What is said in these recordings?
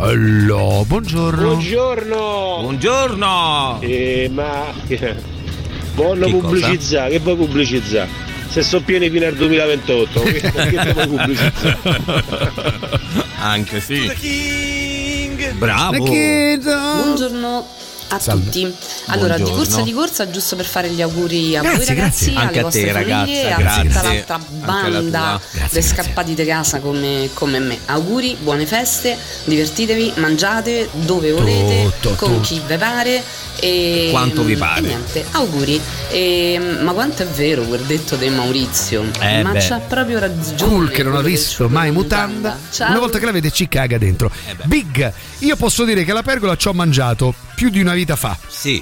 Allora, buongiorno. Buongiorno. Buongiorno. Eh, ma buono Che pubblicizzare, che vuoi pubblicizzare? Se sono pieni fino al 2028, che, che vuoi pubblicizzare? Anche sì. Bravo. Buongiorno a Salve. tutti. Allora, di Buongiorno. corsa di corsa, giusto per fare gli auguri a Grazie, voi ragazzi, grazie. alle te, famiglie, ragazza, a tutta l'altra alla banda dei grazie. scappati di casa come, come me. Auguri, buone feste, divertitevi, mangiate dove volete, Tutto, con tutto. chi vi pare. E, Quanto vi pare. E niente, auguri. E, ma quanto è vero quel detto di Maurizio? Eh ma beh. c'ha proprio ragione. Cool che non ha visto mai mutanda. Ciao. Una volta che la vede ci caga dentro. Eh. Big, io posso dire che la pergola ci ho mangiato più di una vita fa. Sì.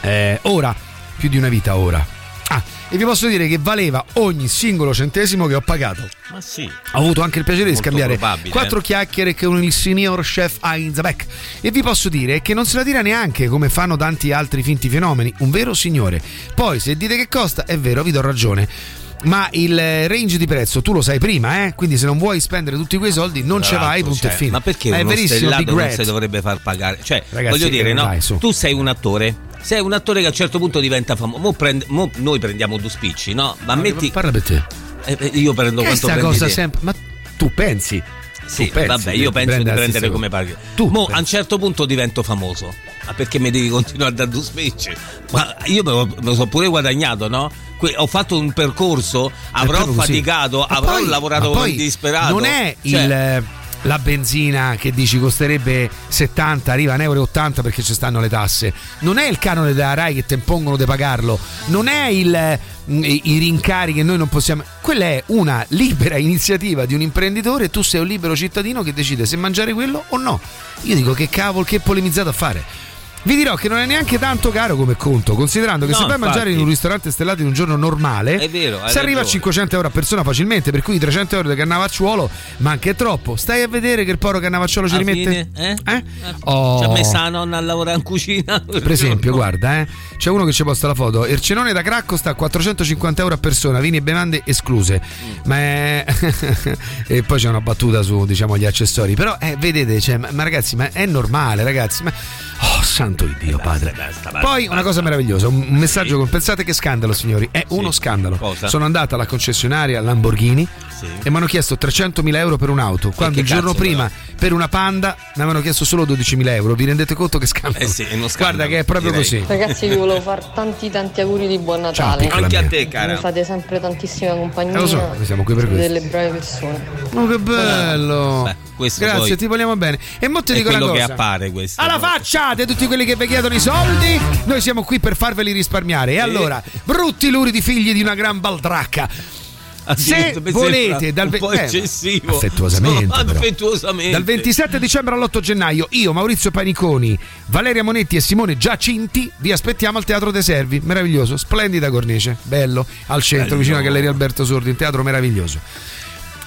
Eh, ora, più di una vita ora. Ah, e vi posso dire che valeva ogni singolo centesimo che ho pagato. Ma sì. Ho avuto anche il piacere di scambiare probabile, quattro eh. chiacchiere con il signor chef Heinz Beck e vi posso dire che non se la tira neanche come fanno tanti altri finti fenomeni, un vero signore. Poi se dite che costa, è vero, vi do ragione. Ma il eh, range di prezzo tu lo sai prima, eh? Quindi se non vuoi spendere tutti quei soldi non ce vai, l'altro, punto e cioè, fine. Ma perché è uno verissimo, stellato non si dovrebbe far pagare? Cioè, Ragazzi, voglio dire, eh, no? su. Tu sei un attore. Sei un attore che a un certo punto diventa famoso. Mo prende- mo noi prendiamo due spicci, no? Ma metti. Parla per te. eh, eh, io prendo Che quanto prendi cosa te. sempre. Ma tu pensi? Sì, Tu pensi vabbè, io penso di prendere come paghi. Tu Mo, pensi. a un certo punto divento famoso. Ma perché mi devi continuare a dare due spicci? Ma io me lo, me lo so pure guadagnato, no? Que- ho fatto un percorso, avrò proprio così. faticato, Ma avrò poi- lavorato come poi disperato. Non è Cioè, il, eh, la benzina che dici costerebbe 70, arriva a 1,80 euro perché ci stanno le tasse. Non è il canone della RAI che ti impongono di pagarlo. Non è il, eh, i, rincari che noi non possiamo. Quella è una libera iniziativa di un imprenditore tu sei un libero cittadino che decide se mangiare quello o no. Io dico che cavolo, che polemizzato a fare. Vi dirò che non è neanche tanto caro come conto, considerando che No, se vai a mangiare in un ristorante stellato in un giorno normale, È vero, si arriva a ragione. 500 euro a persona facilmente, per cui 300 euro di cannavacciuolo, ma anche è troppo. Stai a vedere che il povero cannavacciolo ci rimette? fine, eh? Eh? Oh. Ci ha messa la nonna a lavorare in cucina. Per esempio, guarda, eh, c'è uno che ci posta la foto. Il cenone da Cracco sta a 450 euro a persona, vini e bevande escluse. Mm. Ma è... e poi c'è una battuta su, diciamo, gli accessori. Però, eh, vedete, cioè, ma, ma ragazzi, ma è normale, ragazzi. Ma... Oh, santo di Dio, padre. poi una cosa meravigliosa, un messaggio pensate che scandalo, signori. È uno scandalo. Sono andata alla concessionaria Lamborghini Sì. e mi hanno chiesto 300.000 euro per un'auto. Quando il giorno cazzo, prima per una Panda mi avevano chiesto solo 12.000 euro. Vi rendete conto che scandalo? Eh sì, è uno scandalo, Guarda che è proprio direi. così. Ragazzi, vi volevo fare tanti tanti auguri di buon Ciao, Natale. piccola Anche a mia. te, Mi cara. fate sempre tantissima compagnia. Eh, lo so, noi siamo qui per questo. delle brave persone. Oh, che bello! Beh, questo Grazie, poi ti vogliamo bene. E mo ti dico una quello che cosa. appare questo. Alla faccia di tutti quelli che vi chiedono i soldi, noi siamo qui per farveli risparmiare. E allora, brutti luridi figli di una gran baldracca. Se volete, dal un ve- po' eh, eccessivo. affettuosamente, No, affettuosamente. Dal 27 dicembre all'8 gennaio, io, Maurizio Paniconi, Valeria Monetti e Simone Giacinti vi aspettiamo al Teatro dei Servi. Meraviglioso, splendida cornice, bello, al centro, Bello. vicino alla Galleria Alberto Sordi, un teatro meraviglioso.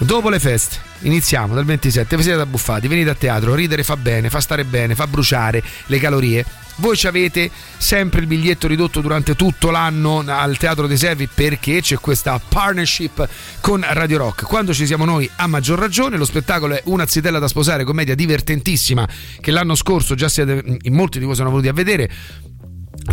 Dopo le feste, iniziamo dal 27, vi siete abbuffati, venite a teatro, ridere fa bene, fa stare bene, fa bruciare le calorie. Voi ci avete sempre il biglietto ridotto durante tutto l'anno al Teatro dei Servi perché c'è questa partnership con Radio Rock. Quando ci siamo noi, a maggior ragione, lo spettacolo è Una zitella da sposare, commedia divertentissima che l'anno scorso già siete, molti di voi sono venuti a vedere.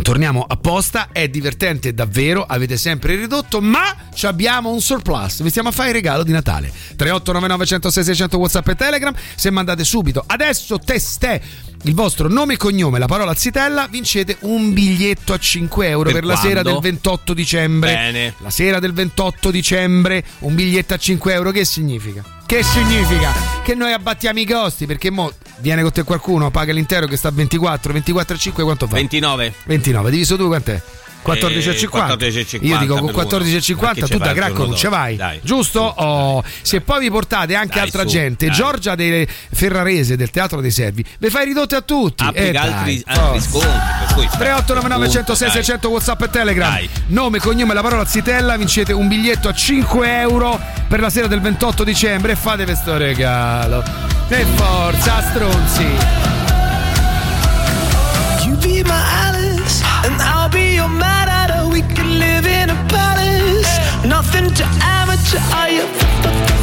Torniamo apposta, è divertente davvero, avete sempre ridotto, ma ci abbiamo un surplus. Vi stiamo a fare il regalo di Natale. 3899 106 600 WhatsApp e Telegram. Se mandate subito adesso testè il vostro nome e cognome, la parola zitella, vincete un biglietto a 5 euro per, Per la sera del 28 dicembre. Bene. La sera del 28 dicembre, un biglietto a 5 euro. Che significa? Che significa? Che noi abbattiamo i costi perché mo viene con te qualcuno, paga l'intero che sta a 24, 24 a 5 quanto fa? 29. 29, diviso 2 quant'è? 14,50. 14,50 Io dico con per uno. 14,50 Ma che tu da giorno non ce dopo? vai. Dai. Giusto? Oh, se poi vi portate anche Dai, altra su, gente, dai. Giorgia delle Ferrarese del Teatro dei Servi, vi fai ridotte a tutti. Applica Eh, altri, forza. altri sconti. Per cui 3899 106 Dai. 600 WhatsApp e Telegram. Dai. Nome, cognome, la parola zitella. Vincete un biglietto a 5 euro per la sera del 28 dicembre e fate questo regalo. E forza, stronzi! You be my Alice, and I'll your Mad We could live in a palace. Nothing to amateur. Are you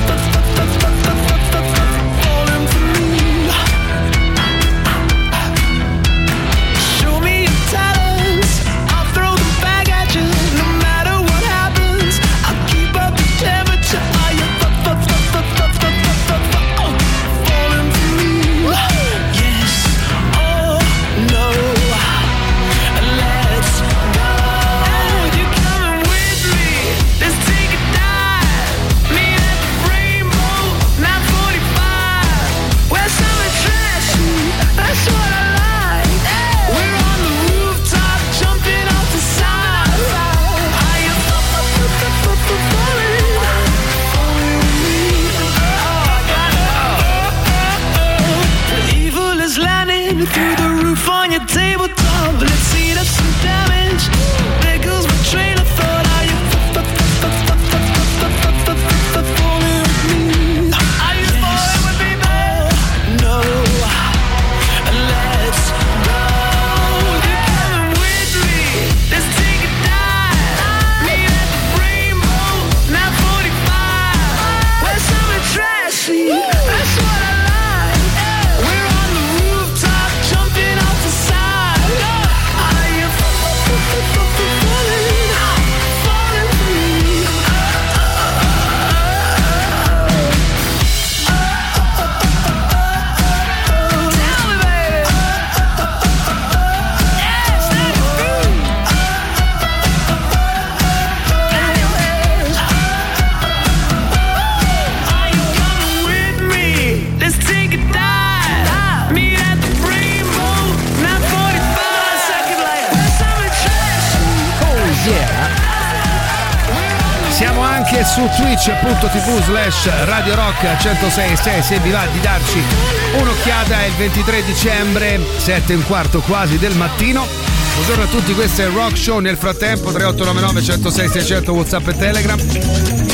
Rock 1066 se vi va di darci un'occhiata è il 23 dicembre 7 e un quarto quasi del mattino Buongiorno a tutti, questo è il Rock Show. Nel frattempo 3899 106 600 WhatsApp e Telegram.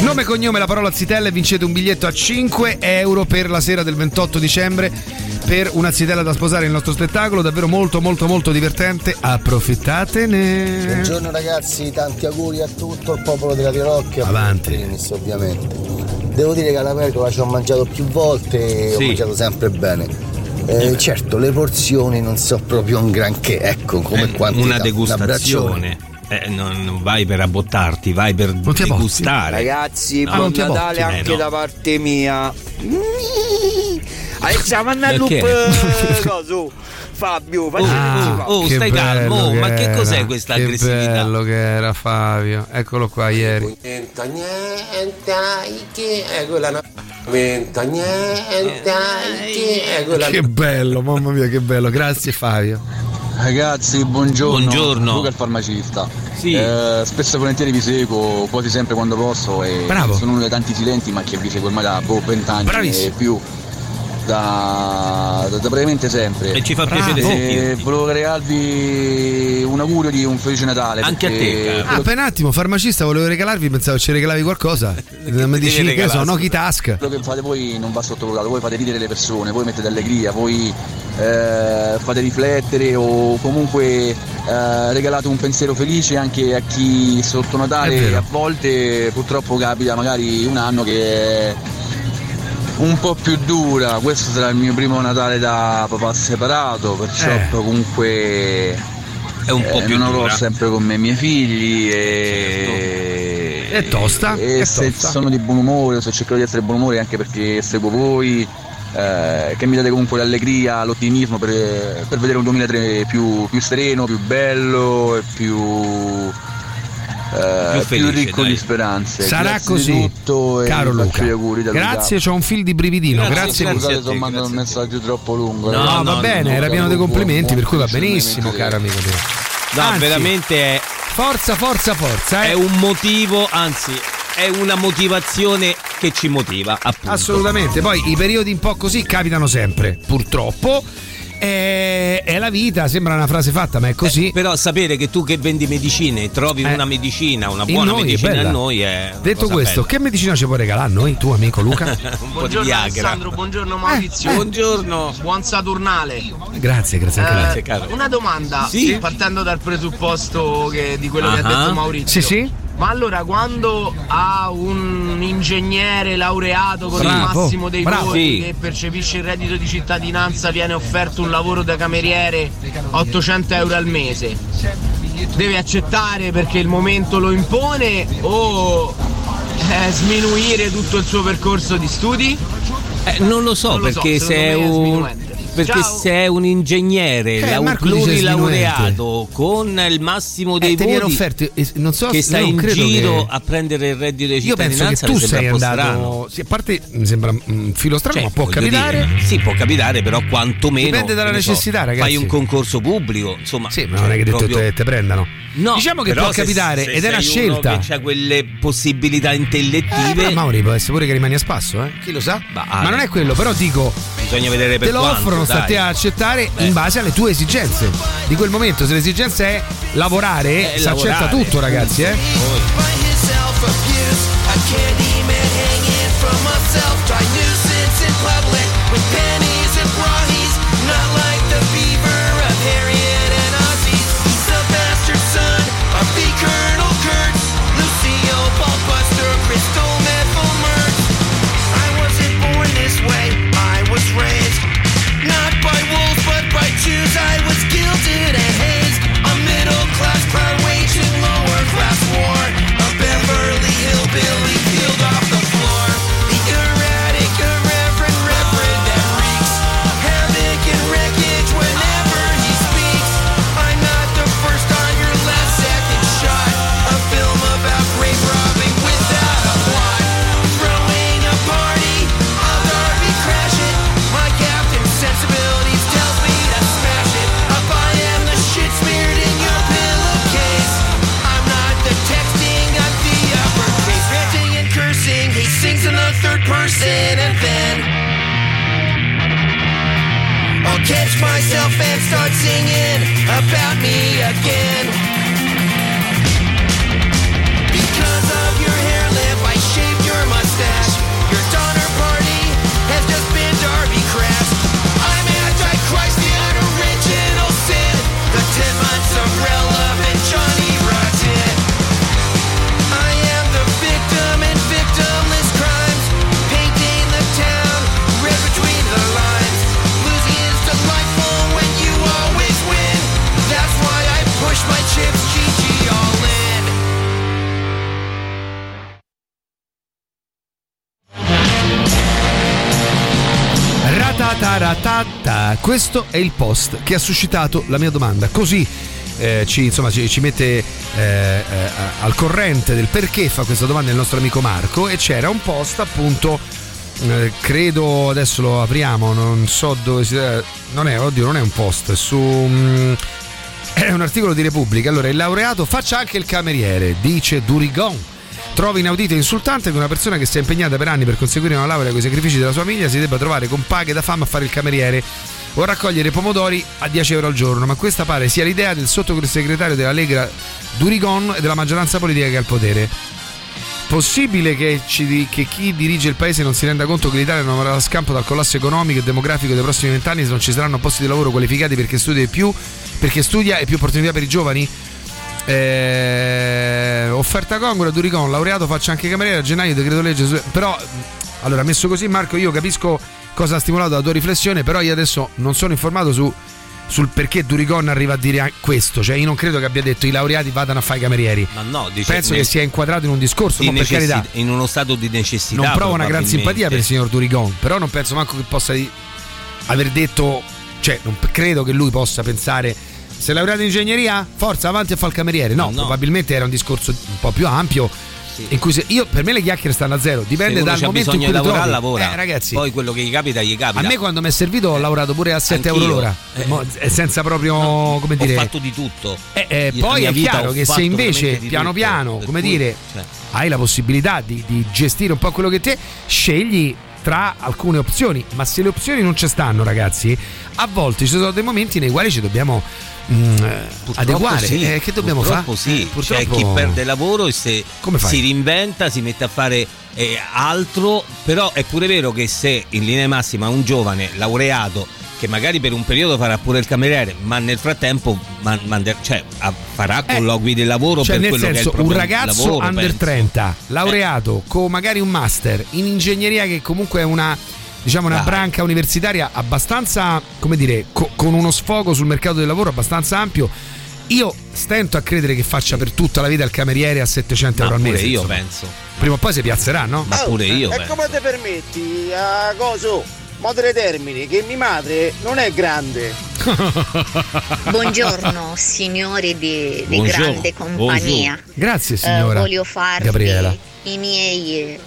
Nome e cognome, la parola zitella e vincete un biglietto a 5 euro per la sera del 28 dicembre per una zitella da sposare nel nostro spettacolo, davvero molto molto molto divertente. Approfittatene. Buongiorno ragazzi, tanti auguri a tutto il popolo della Radio Rock e a Avanti. Ovviamente. Devo dire che alla pergola ci ho mangiato più volte e Sì. ho mangiato sempre bene. Eh, certo, le porzioni non so proprio un granché, ecco, come Eh, quantità. una Un degustazione. Eh, non, non vai per abbottarti, vai per Non degustare. Ragazzi, No, buon ti abbozzi. Natale Eh, anche no. da parte mia. Alessia, manda al loop Perché? eh, coso. Fabio, fai Ah, oh, che stai calmo, oh, ma che cos'è questa che aggressività? bello che era Fabio, eccolo qua ieri. Niente, niente, che è quella no- Niente, niente, che è quella Che bello, mamma mia, che bello, grazie Fabio. Ragazzi, buongiorno. Buongiorno. Luca il farmacista. Sì. Eh, spesso e volentieri vi seguo, quasi sempre quando posso e Bravo. sono uno dei tanti silenti ma che vi seguo ormai da boh, 20 anni e più. Da, da, da praticamente sempre. E ci fa piacere E sentirti. volevo regalarvi un augurio di un felice Natale. Anche a te. Ah, per un attimo, farmacista, volevo regalarvi, pensavo ci regalavi qualcosa. Mi dici che so? Noki Task. quello che fate voi non va sottovalutato, voi fate ridere le persone, voi mettete allegria, voi eh, fate riflettere o comunque eh, regalate un pensiero felice anche a chi sotto Natale a volte purtroppo capita magari un anno che è un po' più dura, questo sarà il mio primo Natale da papà separato, perciò Eh. comunque È un po' eh, più non avrò dura. sempre con me i miei figli e... È tosta, E è se tosta. sono di buon umore, se cercherò di essere di buon umore anche perché seguo voi, eh, che mi date comunque l'allegria, l'ottimismo per, per vedere un 2003 più, più sereno, più bello e più, eh, Più felice, ricco dai. di speranze. Sarà Grazie così, di tutto e caro Luca. gli auguri da Luca. Grazie, c'ho un fil di brividino. Grazie, Grazie, grazie. Scusate ho mandato un messaggio troppo lungo. No, No, ragazzi. va no, bene, no, era pieno di buon- complimenti, per cui va buon benissimo, caro amico mio. No, Anzi, veramente è, Forza, forza, forza. Eh. È un motivo, anzi, è una motivazione che ci motiva, appunto. Assolutamente. Poi i periodi un po' così capitano sempre, purtroppo. È, è la vita, sembra una frase fatta, ma è così. Eh, però sapere che tu che vendi medicine trovi Eh. una medicina, una buona noi, medicina a noi è. Detto questo, bella. che medicina ci puoi regalare a noi, tu amico Luca? un Buongiorno. Alessandro, buongiorno Maurizio. eh. Buongiorno. Buon Saturnale. grazie, grazie anche caro. Una domanda, Sì. partendo dal presupposto che- di quello che ha detto Maurizio. Sì, sì. Ma allora quando a un ingegnere laureato con il Bravo, massimo dei bravo. voti Sì. che percepisce il reddito di cittadinanza viene offerto un lavoro da cameriere 800 euro al mese, deve accettare perché il momento lo impone o eh, sminuire tutto il suo percorso di studi? Eh, non lo so Non lo so, perché secondo se è un. Perché Ciao. se è un ingegnere Eh, lau- plurilaureato con il massimo dei Eh, te viene voti offerto, eh, non so che sta non in credo giro che- a prendere il reddito di Io penso che cittadinanza tu sei andato. Sì, a parte mi sembra un filo strano, Cioè, ma può capitare. dire, sì, può capitare, però quantomeno. Dipende dalla che ne so, necessità, ragazzi. Fai un concorso pubblico, insomma. Sì, ma non è che detto proprio- te, te prendano. No, diciamo che però può se- capitare se ed è una uno scelta. Che ha quelle possibilità intellettive. Eh, Mauri può essere pure che rimani a spasso, eh? Chi lo sa? Bah, Ma non è quello, però dico, Bisogna vedere per te lo quanto, offrono, sta a te a accettare Beh. in base alle tue esigenze di quel momento. Se l'esigenza è lavorare, Eh, si accetta tutto, ragazzi, eh? Jews, Questo è il post che ha suscitato la mia domanda. Così eh, ci, insomma, ci, ci mette eh, eh, al corrente del perché fa questa domanda il nostro amico Marco. E c'era un post appunto. eh, credo adesso lo apriamo, non so dove si. Non è, oddio, non è un post, è su. mm, è un articolo di Repubblica. Allora, il laureato faccia anche il cameriere, dice Durigon. Trovo inaudito e insultante che una persona che si è impegnata per anni per conseguire una laurea con i sacrifici della sua famiglia si debba trovare con paghe da fama a fare il cameriere o raccogliere pomodori a 10 euro al giorno. Ma questa pare sia l'idea del sottosegretario della Lega Durigon e della maggioranza politica che è al potere. Possibile che, ci- che chi dirige il paese non si renda conto che l'Italia non avrà scampo dal collasso economico e demografico dei prossimi vent'anni se non ci saranno posti di lavoro qualificati perché studia di più, perché studia e più opportunità per i giovani? Eh, offerta congrua, Duricon, laureato, faccio anche cameriere a gennaio, decreto legge. Però, allora, messo così, Marco, io capisco cosa ha stimolato la tua riflessione, però io adesso non sono informato su, sul perché Duricon arriva a dire questo. Cioè, io non credo che abbia detto i laureati vadano a fare i camerieri. Ma no, dice, Penso nel- che sia inquadrato in un discorso, di necessi- carità. in uno stato di necessità. Non provo una gran simpatia per il signor Durigon, però non penso manco che possa aver detto, cioè non credo che lui possa pensare sei laureato in ingegneria? Forza avanti a fare il cameriere. No, no. probabilmente era un discorso un po' più ampio in cui se- io per me le chiacchiere stanno a zero, dipende dal momento in cui trovi. lavora. Eh, ragazzi, Poi quello che gli capita, gli capita. a me quando mi è servito ho lavorato pure a 7 euro Anch'io. l'ora, Eh. Eh, senza proprio come dire Ho fatto di tutto. Eh, eh, poi è chiaro che se invece piano tutto. piano, come cui, dire, cioè, hai la possibilità di, di gestire un po' quello che te, scegli tra alcune opzioni, ma se le opzioni non ci stanno, ragazzi, a volte ci sono dei momenti nei quali ci dobbiamo mm, Purtroppo adeguare. sì, Eh, che dobbiamo fare? sì. purtroppo C'è chi perde lavoro e se si reinventa, si mette a fare eh, altro, però è pure vero che se in linea massima un giovane laureato che magari per un periodo farà pure il cameriere, ma nel frattempo man- mande- cioè, farà colloqui di lavoro Cioè, per nel quello che è il senso, un ragazzo lavoro, under penso. 30, laureato, con magari un master in ingegneria, che comunque è una, diciamo, una Dai. branca universitaria abbastanza, come dire, co- con uno sfogo sul mercato del lavoro abbastanza ampio. Io stento a credere che faccia per tutta la vita il cameriere a 700 Ma euro al pure mese. io insomma. penso. Prima o poi si piazzerà, no? Ma pure io E penso. come ti permetti a coso? Modo dei termini, che mia madre non è grande. Buongiorno signori di, di Buongiorno. grande compagnia. Buongiorno. Grazie, Eh, signora voglio farvi Gabriela. i miei,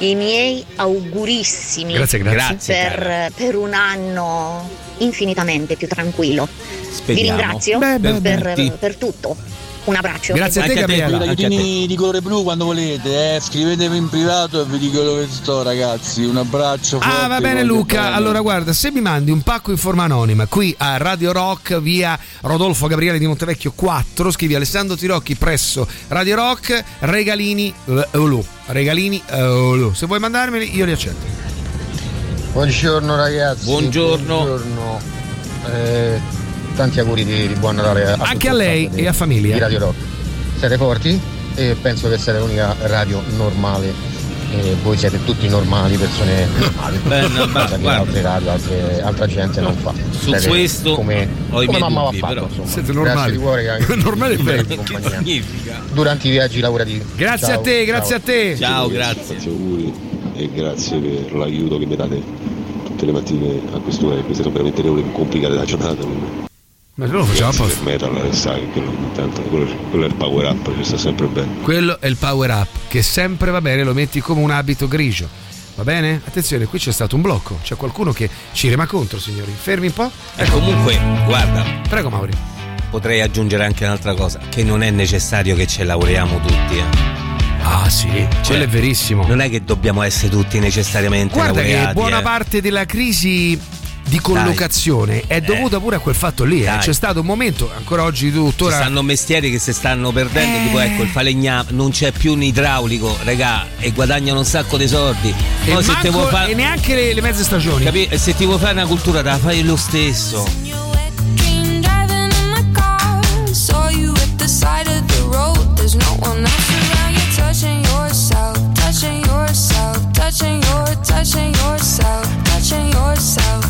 i miei augurissimi Grazie, grazie. per, per un anno infinitamente più tranquillo. Speriamo. Vi ringrazio Beh, beh, per, per tutto. Un abbraccio. Grazie a te, Gabriela. I aiutini di colore blu quando volete, eh. scrivetemi in privato e vi dico dove sto, ragazzi. Un abbraccio. Ah, forte, va bene Luca. bene. Allora, guarda, se mi mandi un pacco in forma anonima qui a Radio Rock, via Rodolfo Gabriele di Montevecchio 4, scrivi Alessandro Tirocchi presso Radio Rock, regalini eh, Olu. Regalini eh, Olu. Se vuoi mandarmeli, io li accetto. Buongiorno ragazzi. Buongiorno. Buongiorno. Eh, tanti auguri di, di buon Natale a Anche a lei di- e a famiglia. Di Radio Rock. Siete forti e penso che siete l'unica radio normale. E voi siete tutti normali, persone normali. Beh, Cosa che altre radio, altre- altra gente non fa. Su Siete questo come, ho come mamma dubbi, va fatto, insomma. Siete Grazie normali. di cuore che Normale è significa? Durante i viaggi lavorativi. Grazie Ciao, a te, grazie ciao. a te. Ciao, grazie. Tanti auguri e grazie per l'aiuto che mi date tutte le mattine a quest'ora, che queste sono veramente le ore più complicate della giornata. Ma noi lo facciamo apposta. metal, sai che quello, tanto, quello, quello è il power up, ci sta sempre bene. Quello è il power up, che sempre va bene, lo metti come un abito grigio. Va bene? Attenzione, qui c'è stato un blocco. C'è qualcuno che ci rema contro, signori. Fermi un po'. E comunque, guarda, Prego, Mauri. potrei aggiungere anche un'altra cosa, che non è necessario che ci lavoriamo tutti. eh. Ah, sì, quello è verissimo. Non è che dobbiamo essere tutti necessariamente Guarda che laureati. buona eh. parte della crisi di collocazione è dovuta pure a quel fatto lì. eh. Dai. C'è stato un momento, ancora oggi Ci tuttora. stanno mestieri che si stanno perdendo, Eh. tipo ecco il falegname, non c'è più un idraulico, regà, e guadagnano un sacco di soldi. E, Poi manco- fare e neanche le, le mezze stagioni. Capi- e se ti vuoi fare una cultura te la fai lo stesso. Touching yourself, touching yourself, touching your, touching yourself,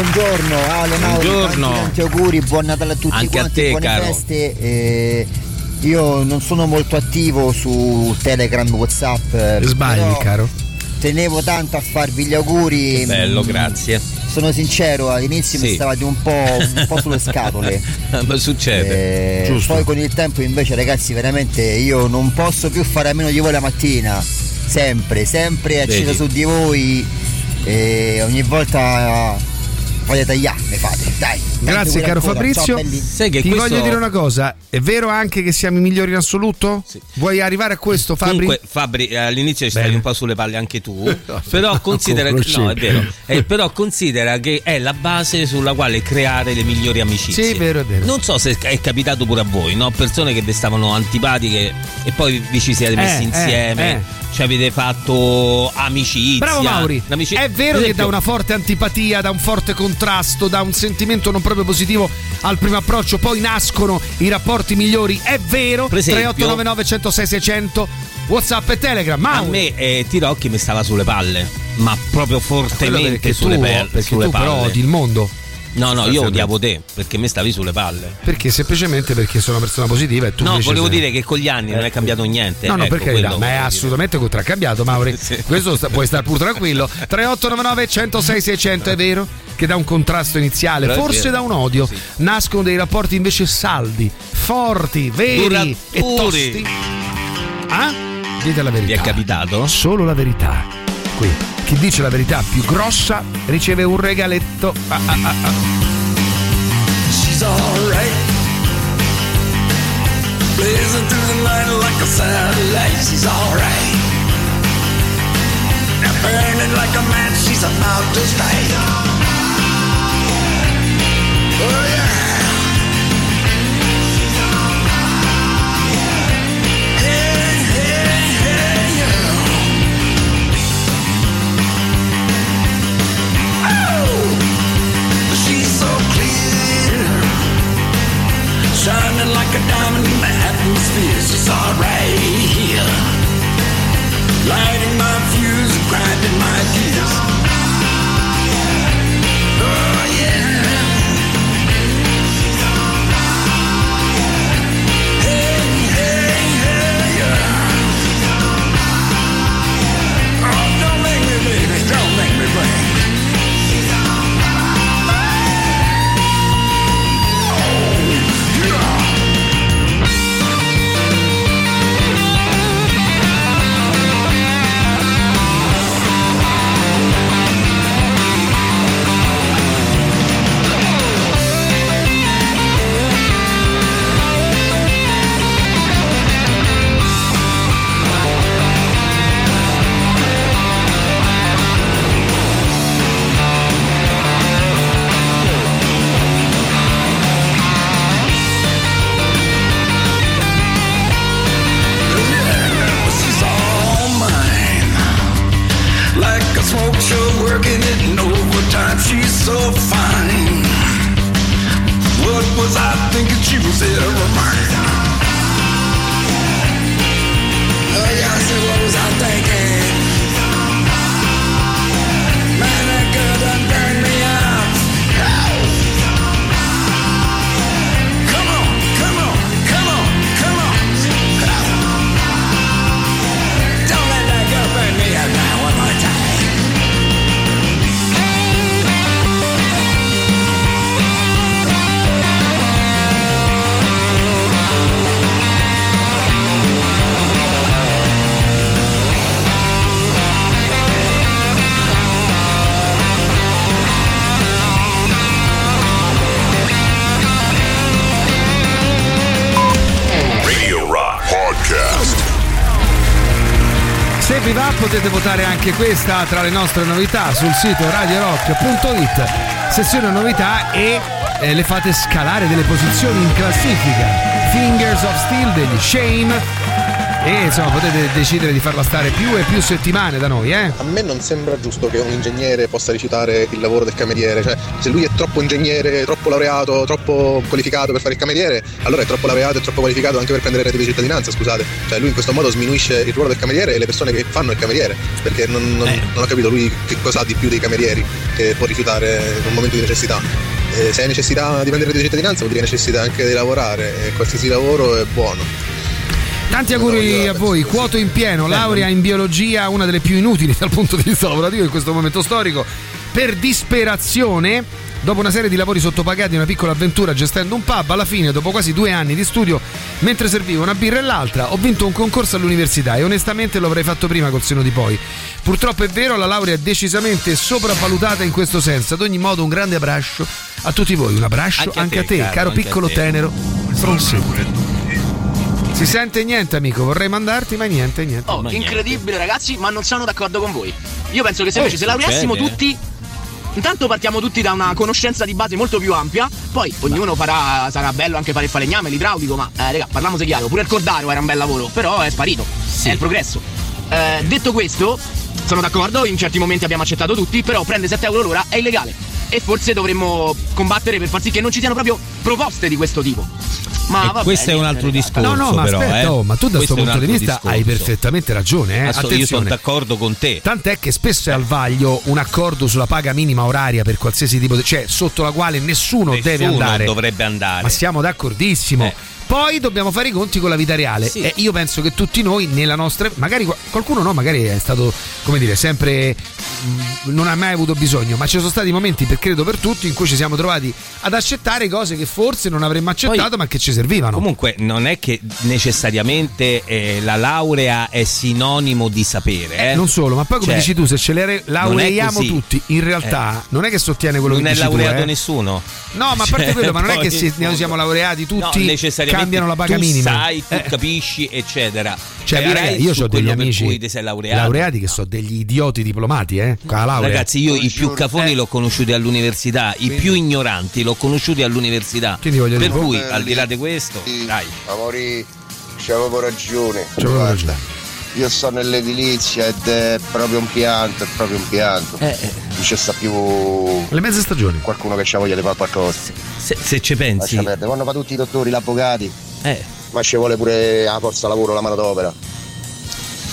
buongiorno, Ale Mauro, Buongiorno. tanti, tanti auguri, buon Natale a tutti Anche a quanti, te, buone caro. feste. eh, io non sono molto attivo su Telegram, Whatsapp. eh, Sbagli, caro. Tenevo tanto a farvi gli auguri. Bello, mm, grazie. Sono sincero, all'inizio mi Sì. stavate un po', un po' sulle scatole. Ma succede. Eh, poi con il tempo invece ragazzi veramente io non posso più fare a meno di voi la mattina. Sempre, sempre acceso Vedi. su di voi. E ogni volta tagliare, ne fate. Dai. Grazie caro ancora. Fabrizio. Ciao, belli. Ti voglio dire una cosa, è vero anche che siamo i migliori in assoluto? Vuoi arrivare a questo Fabri? Comunque, Fabri, eh, all'inizio ci stavi Bene. un po' sulle palle anche tu, però considera, come no, è conoscevi. vero, Eh, però considera che è la base sulla quale creare le migliori amicizie. Sì, è vero, è vero. Non so se è capitato pure a voi, no? Persone che vi stavano antipatiche e poi vi ci siete messi Eh, insieme, eh, eh. ci avete fatto amicizia. Bravo Mauri, è vero Per che esempio- da una forte antipatia, da un forte contrasto, da un sentimento non proprio positivo al primo approccio, poi nascono i rapporti migliori, è vero? Per esempio- 3899 106 600 Whatsapp e Telegram, A Mauri. me eh, Tirocchi mi stava sulle palle, ma proprio fortemente sulle, tu- pe- sulle tu palle. però odi il mondo. No, no, io odiavo te perché mi stavi sulle palle. Perché semplicemente perché sono una persona positiva e tu no, volevo sei- dire che con gli anni non è cambiato niente. No, no, ecco, per carità, quello ma è assolutamente contraccambiato, Mauri. Questo sta- puoi stare pur tranquillo. 3899 106 600 è vero che da un contrasto iniziale, Però forse da un odio, nascono dei rapporti invece saldi, forti, veri e Duraturi. tosti. Ah? Dite la verità. Vi è capitato? Solo la verità. Qui, chi dice la verità più grossa riceve un regaletto. Ah, ah, ah, ah. She's alright. Blazing through the night like a satellite. She's alright. Now burning like a match. She's about to strike. Oh yeah. Shining like a diamond in the atmosphere. She's alright. Lighting my fuse, grinding my gears. Anche questa tra le nostre novità sul sito radiorock.it, sezione novità e eh, le fate scalare delle posizioni in classifica. Fingers of Steel degli Shame E insomma potete decidere di farla stare più e più settimane da noi, eh? A me non sembra giusto che un ingegnere possa rifiutare il lavoro del cameriere, cioè se lui è troppo ingegnere, troppo laureato, troppo qualificato per fare il cameriere, allora è troppo laureato e troppo qualificato anche per prendere il reddito di cittadinanza, scusate. Cioè lui in questo modo sminuisce il ruolo del cameriere e le persone che fanno il cameriere, perché non, non- non ho capito lui che cosa ha di più dei camerieri che può rifiutare in un momento di necessità. Eh, se hai necessità di prendere di cittadinanza vuol dire necessità anche di lavorare e qualsiasi lavoro è buono. Tanti auguri a voi, quoto in pieno, laurea in biologia, una delle più inutili dal punto di vista lavorativo in questo momento storico. Per disperazione, dopo una serie di lavori sottopagati e una piccola avventura gestendo un pub, alla fine, dopo quasi due anni di studio, mentre servivo una birra e l'altra, ho vinto un concorso all'università e onestamente lo avrei fatto prima col seno di poi. Purtroppo è vero, la laurea è decisamente sopravvalutata in questo senso. Ad ogni modo, un grande abbraccio a tutti voi, un abbraccio anche, a te, caro, anche a piccolo te. tenero Fronsetto. Si sente niente, amico. Vorrei mandarti, ma niente, niente. Oh, incredibile ragazzi, ma non sono d'accordo con voi. Io penso che se Eh, invece se laureassimo succede. tutti Intanto partiamo tutti da una conoscenza di base molto più ampia, poi ognuno farà, sarà bello anche fare il falegname, l'idraulico, ma eh, raga, parliamoci chiaro, pure il cordaro era un bel lavoro, però è sparito, è il progresso. Eh, detto questo, sono d'accordo, in certi momenti abbiamo accettato tutti, però prendere 7 euro l'ora è illegale e forse dovremmo combattere per far sì che non ci siano proprio proposte di questo tipo. Ma E va questo è un altro discorso. No, no, ma però, aspetta, eh. oh, ma tu da questo Questo punto di vista hai discorso. perfettamente ragione. Eh? Adesso io sono Attenzione. d'accordo con te. Tant'è che spesso è al vaglio un accordo sulla paga minima oraria per qualsiasi tipo di. cioè sotto la quale nessuno, deve Nessuno andare. dovrebbe andare. Ma siamo d'accordissimo. Poi dobbiamo fare i conti con la vita reale. E io penso che tutti noi, nella nostra. Magari qua- qualcuno no, magari è stato, come dire, sempre. mh, non ha mai avuto bisogno. Ma ci sono stati momenti, per credo per tutti, in cui ci siamo trovati ad accettare cose che forse non avremmo accettato, ma che ci servivano. Comunque non è che necessariamente eh, la laurea è sinonimo di sapere. Eh, Non solo, ma poi come Cioè, dici tu, se ce le re- laureiamo tutti, in realtà Eh. non è che sottiene quello non che è dici tu, laureato eh. nessuno. No, ma a parte Cioè, quello, ma non è poi che se fondo- siamo laureati No, tutti, necessariamente cambiano la paga tu minima. sai, tu Eh. capisci, eccetera. Cioè, Capirai raga, io ho degli amici laureato. laureati che sono degli idioti diplomati, eh? Con la laurea. Ragazzi, io i più cafoni l'ho conosciuti all'università, i più ignoranti l'ho conosciuti all'università. Quindi voglio per dire- cui, Belli. al di là di questo, dai. Amori, c'avevo ragione. C'avevo ragione. Io sto nell'edilizia ed è proprio un pianto, è proprio un pianto. Eh, Non c'è sta più Le mezze stagioni. qualcuno che c'ha voglia di fare qualcosa. Se, se ci pensi. Quando fa tutti i dottori, gli avvocati. Eh. Ma ci vuole pure la forza lavoro, la manodopera.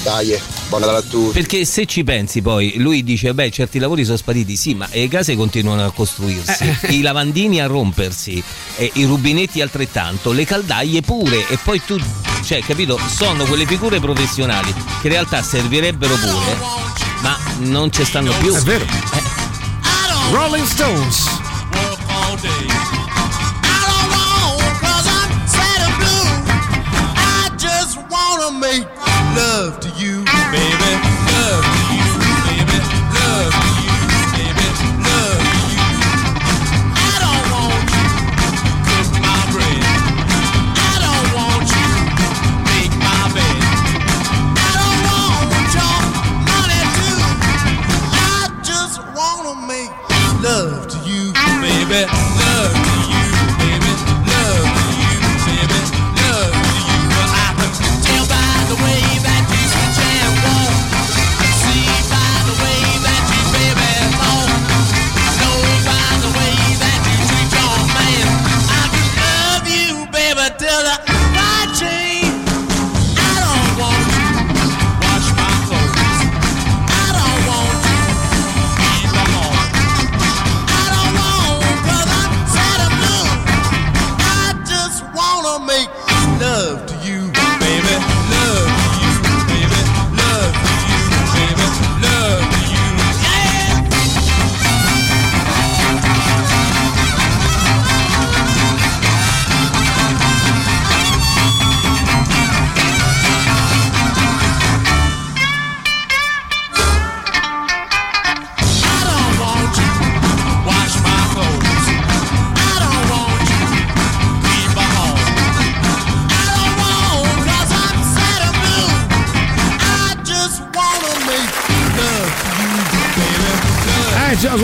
Dai, eh, buona da tutti. Perché se ci pensi poi, lui dice, beh, certi lavori sono spariti, sì, ma le case continuano a costruirsi, Eh. i lavandini a rompersi, e i rubinetti altrettanto, le caldaie pure, e poi tu, cioè, capito, sono quelle figure professionali che in realtà servirebbero pure, ma non ci stanno più. È vero. Rolling Stones. I just wanna make love to you, baby. Love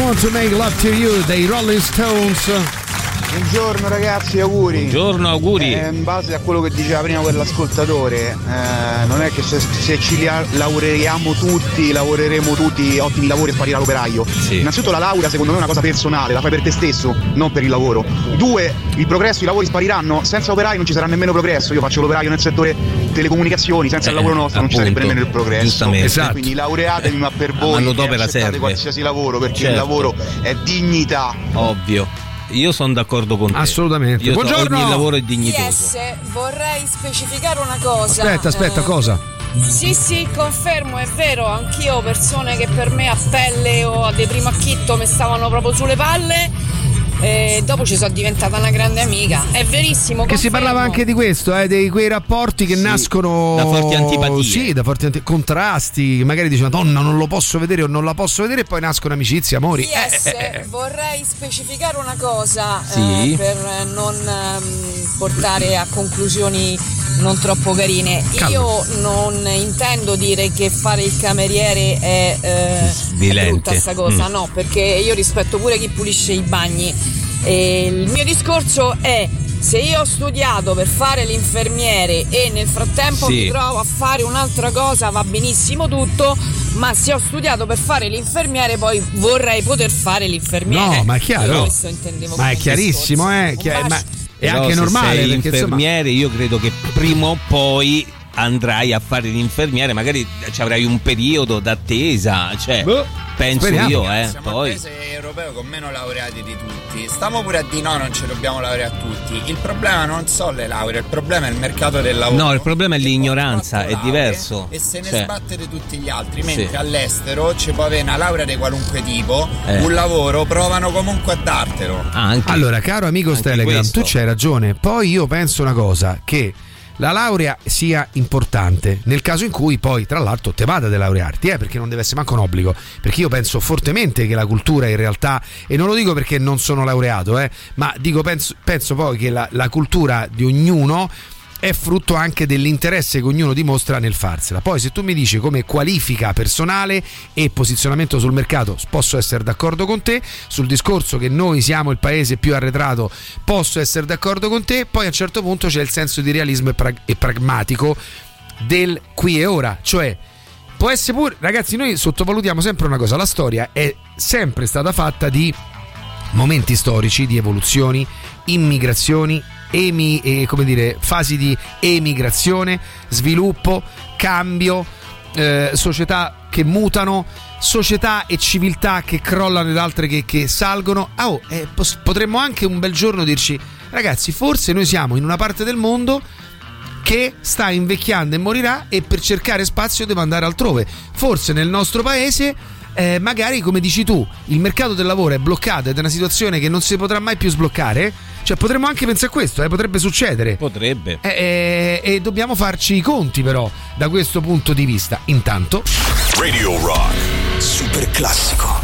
want to make love to you the Rolling Stones. Uh, Buongiorno ragazzi, auguri. Buongiorno, auguri. Eh, in base a quello che diceva prima quell'ascoltatore, eh, non è che se, se ci laureiamo tutti, lavoreremo tutti ottimi lavori e sparirà l'operaio. Innanzitutto la laurea secondo me è una cosa personale, la fai per te stesso, non per il lavoro. Due, il progresso, i lavori spariranno, senza operai non ci sarà nemmeno progresso. Io faccio l'operaio nel settore telecomunicazioni, senza il lavoro nostro non ci sarebbe Eh, appunto, nemmeno il progresso. giustamente. Esatto. Quindi laureatevi ma per voi e accettate serve. qualsiasi lavoro, perché il Certo. lavoro è dignità. Ovvio. Io sono d'accordo con te. Assolutamente. Io so- Buongiorno. ogni lavoro è dignitoso. Yes, vorrei specificare una cosa. Aspetta, aspetta, Eh, cosa? Sì, sì, confermo, è vero, anch'io persone che per me a pelle o a dei primo acchitto mi stavano proprio sulle palle e dopo ci sono diventata una grande amica. È verissimo. Che si confermo. parlava anche di questo, eh, di quei rapporti che nascono da forti antipatie. Sì, da forti anti- contrasti. Magari dice Madonna, non lo posso vedere o non la posso vedere, e poi nascono amicizie, amori. Yes, Eh, eh, vorrei specificare una cosa Sì. eh, per non ehm, portare a conclusioni non troppo carine. Calma. Io non intendo dire che fare il cameriere è, eh, è brutta sta cosa, Mm. no, perché io rispetto pure chi pulisce i bagni. E il mio discorso è se io ho studiato per fare l'infermiere e nel frattempo Sì. mi trovo a fare un'altra cosa va benissimo tutto, ma se ho studiato per fare l'infermiere poi vorrei poter fare l'infermiere. No, ma è chiaro. Questo intendevo Ma è chiarissimo, eh. chi- ma è Però anche se normale perché insomma. infermiere, io credo che prima o poi andrai a fare l'infermiere, magari ci avrai un periodo d'attesa, cioè penso speriamo. io, eh, Siamo poi il paese europeo con meno laureati di tutti. Stiamo pure a di no, non ci dobbiamo laureare a tutti. Il problema non sono le lauree, il problema è il mercato del lavoro. No, il problema è l'ignoranza, è diverso. E se ne Cioè, sbattere tutti gli altri, Sì. mentre all'estero ci può avere una laurea di qualunque tipo, Eh. un lavoro, provano comunque a dartelo. Allora, caro amico Telegram, questo. tu c'hai ragione. Poi io penso una cosa: che la laurea sia importante nel caso in cui poi, tra l'altro, te vada a laurearti, eh, perché non deve essere manco un obbligo. Perché io penso fortemente che la cultura in realtà, e non lo dico perché non sono laureato, eh, ma dico, penso, penso poi che la, la cultura di ognuno è frutto anche dell'interesse che ognuno dimostra nel farsela. Poi se tu mi dici come qualifica personale e posizionamento sul mercato, posso essere d'accordo con te, sul discorso che noi siamo il paese più arretrato, posso essere d'accordo con te, poi a un certo punto c'è il senso di realismo e, prag- e pragmatico del qui e ora, cioè può essere pure, ragazzi, noi sottovalutiamo sempre una cosa, la storia è sempre stata fatta di momenti storici di evoluzioni, immigrazioni, emi- eh, come dire, fasi di emigrazione, sviluppo, cambio, eh, società che mutano, società e civiltà che crollano ed altre che, che salgono. Ah, oh, eh, potremmo anche un bel giorno dirci, ragazzi, forse noi siamo in una parte del mondo che sta invecchiando e morirà e per cercare spazio deve andare altrove. Forse nel nostro paese, eh, magari come dici tu, il mercato del lavoro è bloccato ed è una situazione che non si potrà mai più sbloccare. Cioè potremmo anche pensare a questo, eh, potrebbe succedere. Potrebbe. Eh, eh, e dobbiamo farci i conti però da questo punto di vista. Intanto... Radio Rock. Super classico.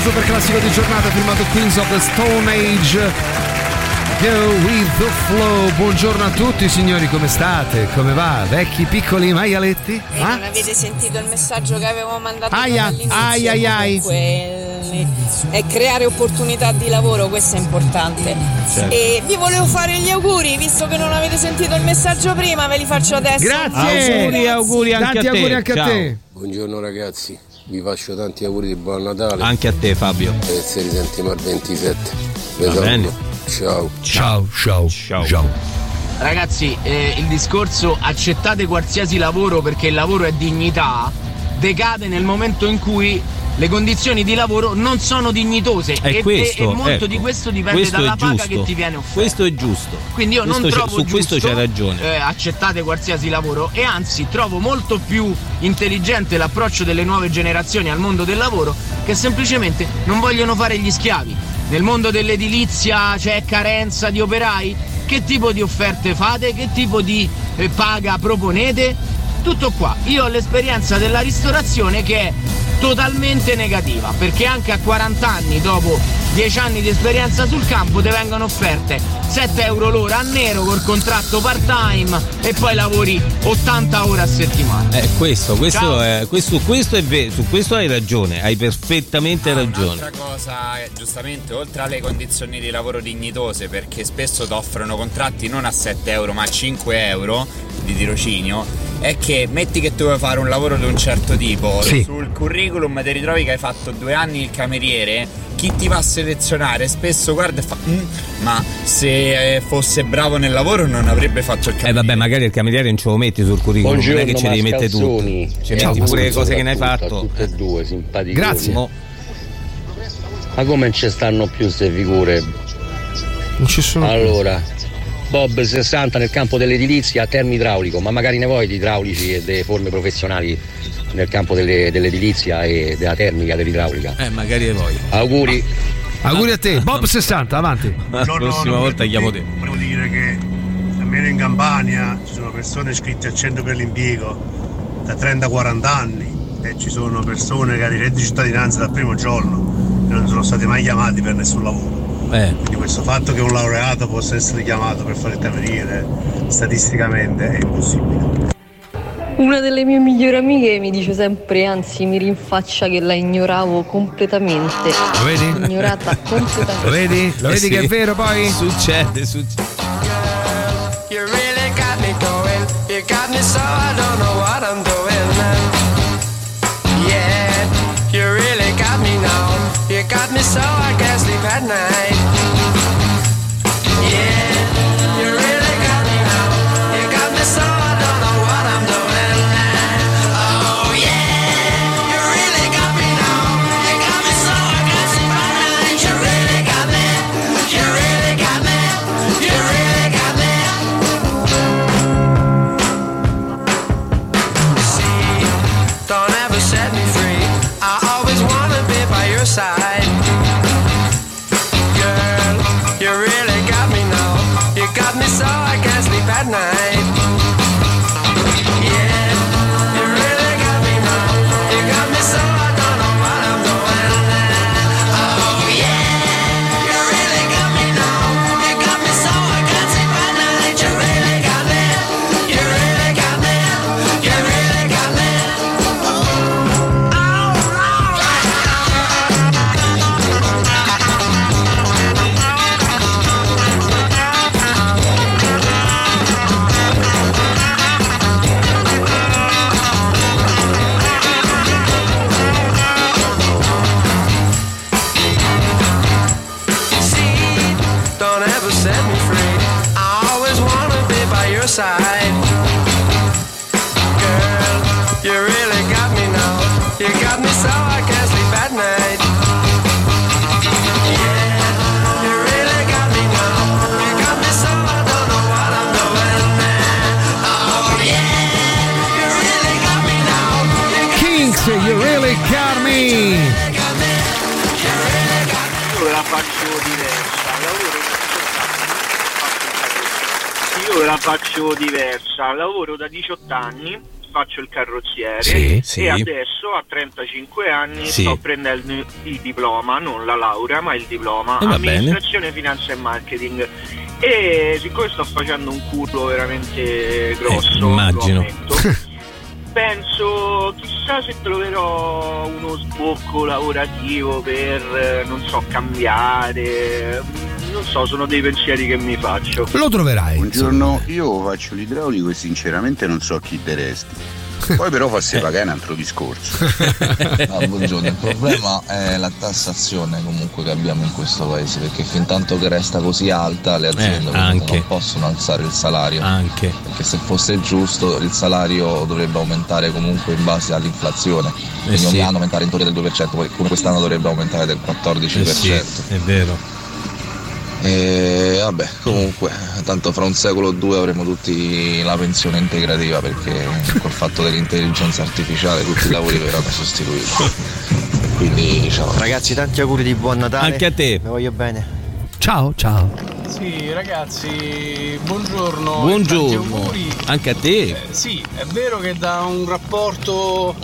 Super classico di giornata firmato Queens of the Stone Age. Go with the flow. Buongiorno a tutti signori, come state? Come va? Vecchi piccoli maialetti? E non avete sentito il messaggio che avevo mandato Aia, all'inizio? ai, ai, ai. Eh, è creare opportunità di lavoro, questo è importante. Certo. E vi volevo fare gli auguri, visto che non avete sentito il messaggio prima, ve li faccio adesso. Auguri, auguri anche Tanti a te. auguri anche a Ciao. te. Buongiorno ragazzi, vi faccio tanti auguri di buon Natale. Anche a te Fabio. E ci risentiamo al 27. Vi Va bene. Ciao. Ciao, ciao, ciao. Ragazzi, eh, il discorso accettate qualsiasi lavoro perché il lavoro è dignità decade nel momento in cui le condizioni di lavoro non sono dignitose È e, questo, e- e molto ecco. di questo dipende Questo dalla paga che ti viene offerta. Questo è giusto. Quindi io non Questo c'è- trovo su questo giusto, c'è ragione. eh, accettate qualsiasi lavoro e anzi trovo molto più intelligente l'approccio delle nuove generazioni al mondo del lavoro che semplicemente non vogliono fare gli schiavi. Nel mondo dell'edilizia c'è carenza di operai? Che tipo di offerte fate? Che tipo di eh, paga proponete? Tutto qua. Io ho l'esperienza della ristorazione che è totalmente negativa, perché anche a 40 anni, dopo 10 anni di esperienza sul campo, ti vengono offerte 7 euro l'ora a nero col contratto part time e poi lavori 80 ore a settimana. Eh, questo, questo è, questo, questo è vero, su questo hai ragione, hai perfettamente ragione. Un'altra cosa, eh, giustamente, oltre alle condizioni di lavoro dignitose, perché spesso ti offrono contratti non a 7 euro ma a 5 euro di tirocinio, è che metti che tu vuoi fare un lavoro di un certo tipo, Sì. sul curriculum ti ritrovi che hai fatto due anni il cameriere, chi ti va a selezionare spesso guarda e fa "Mm, ma se eh, fosse bravo nel lavoro non avrebbe fatto il Eh cameriere. vabbè, magari il cameriere non ce lo metti sul curriculum, non è che ce devi mettere tutto. Ci Ciao, metti pure le cose che ne hai fatto. Tutte e due, simpaticoni. Grazie. Mo- Ma come non ci stanno più queste figure? Non ci sono. Allora, Bob 60 nel campo dell'edilizia a termine idraulico, ma magari ne vuoi di idraulici e delle forme professionali nel campo delle- dell'edilizia e della termica dell'idraulica. Eh, magari le vuoi. Auguri. Auguri a te. Bob 60, avanti. La prossima volta chiamo te. Volevo dire che almeno in Campania ci sono persone iscritte al centro per l'impiego da 30-40 anni e ci sono persone che hanno il reddito di cittadinanza dal primo giorno e non sono stati mai chiamati per nessun lavoro. Eh. Quindi questo fatto che un laureato possa essere chiamato per fare il cameriere statisticamente è impossibile. Una delle mie migliori amiche mi dice sempre, anzi mi rinfaccia che la ignoravo completamente. Lo vedi? Ignorata completamente. Lo vedi? Lo Eh vedi sì. che è vero poi? Succede, succede. You really got me going. You got me so I don't know what I'm doing. Faccio diversa, lavoro da 18 anni faccio il carrozziere Sì, sì. e adesso a 35 anni Sì. sto prendendo il diploma, non la laurea, ma il diploma, E bene. amministrazione, finanza e marketing. E siccome sto facendo un culo veramente grosso, lo immagino. penso chissà se troverò uno sbocco lavorativo per, eh, non so, cambiare. Non so, sono dei pensieri che mi faccio. Lo troverai. Buongiorno, io faccio l'idraulico e sinceramente non so chi te resti. Poi però fa se pagare un altro discorso. No, buongiorno, il problema è la tassazione comunque che abbiamo in questo paese, perché fin tanto che resta così alta le aziende Eh, non possono alzare il salario. Anche. Perché se fosse giusto il salario dovrebbe aumentare comunque in base all'inflazione. Quindi sì. ogni anno aumentare in teoria del 2%, poi come quest'anno dovrebbe aumentare del 14%. Eh sì, è vero. E vabbè, comunque, tanto fra un secolo o due avremo tutti la pensione integrativa perché col fatto dell'intelligenza artificiale tutti i lavori verranno sostituiti. Quindi ciao. Ragazzi, tanti auguri di buon Natale. Anche a te. Vi voglio bene. Ciao, ciao. Sì, ragazzi, buongiorno. Buongiorno. Anche a te. Eh, sì, è vero che da un rapporto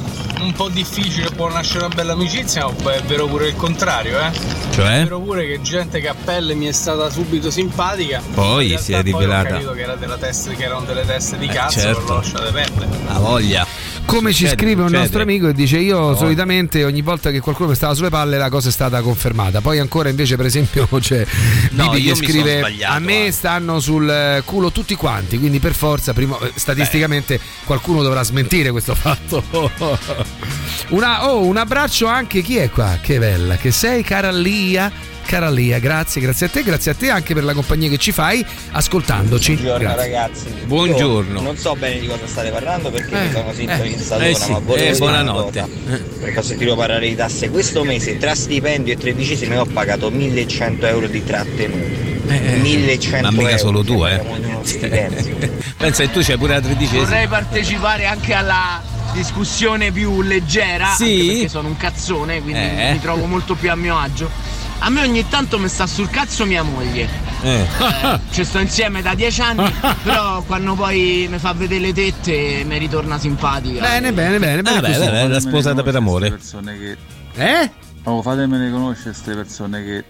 un po' difficile può nascere una bella amicizia, ma è vero pure il contrario, eh? Cioè? È vero pure che gente che a pelle mi è stata subito simpatica. Poi si è rivelata- Poi ho capito che, era della testa, che erano delle teste di Eh, cazzo, certo. però lasciate perdere. Ha voglia. Come ci Succede, scrive un succede. nostro amico e dice io solitamente ogni volta che qualcuno mi stava sulle palle la cosa è stata confermata. Poi ancora invece per esempio c'è No, Bibi che scrive a me stanno sul eh, culo tutti quanti, quindi per forza prima- eh, statisticamente qualcuno dovrà smentire questo fatto. Una- oh, un abbraccio anche chi è qua? Che bella che sei cara Lia. Cara Lia, grazie, grazie a te, grazie a te anche per la compagnia che ci fai ascoltandoci. Buongiorno Grazie. ragazzi. Buongiorno. Io non so bene di cosa state parlando perché Eh, mi sono sintonizzato eh ora, sì, ma volevo eh, buonanotte. Perché ho sentito parlare di tasse. Questo mese tra stipendio e tredicesimi ho pagato 1100 euro di trattenuti. 1100 Eh, Ma mica euro. solo tu, eh. Pensa che tu c'hai pure la tredicesima. Vorrei partecipare anche alla discussione più leggera, Sì? anche perché sono un cazzone, quindi Eh. mi trovo molto più a mio agio. A me ogni tanto mi sta sul cazzo mia moglie. Eh. Ci sto insieme da dieci anni, però quando poi mi fa vedere le tette mi ritorna simpatica. Bene, bene, bene, bene. Ah, beh, beh, la sposata per amore. persone che. Eh? Oh, fatemene conoscere queste persone che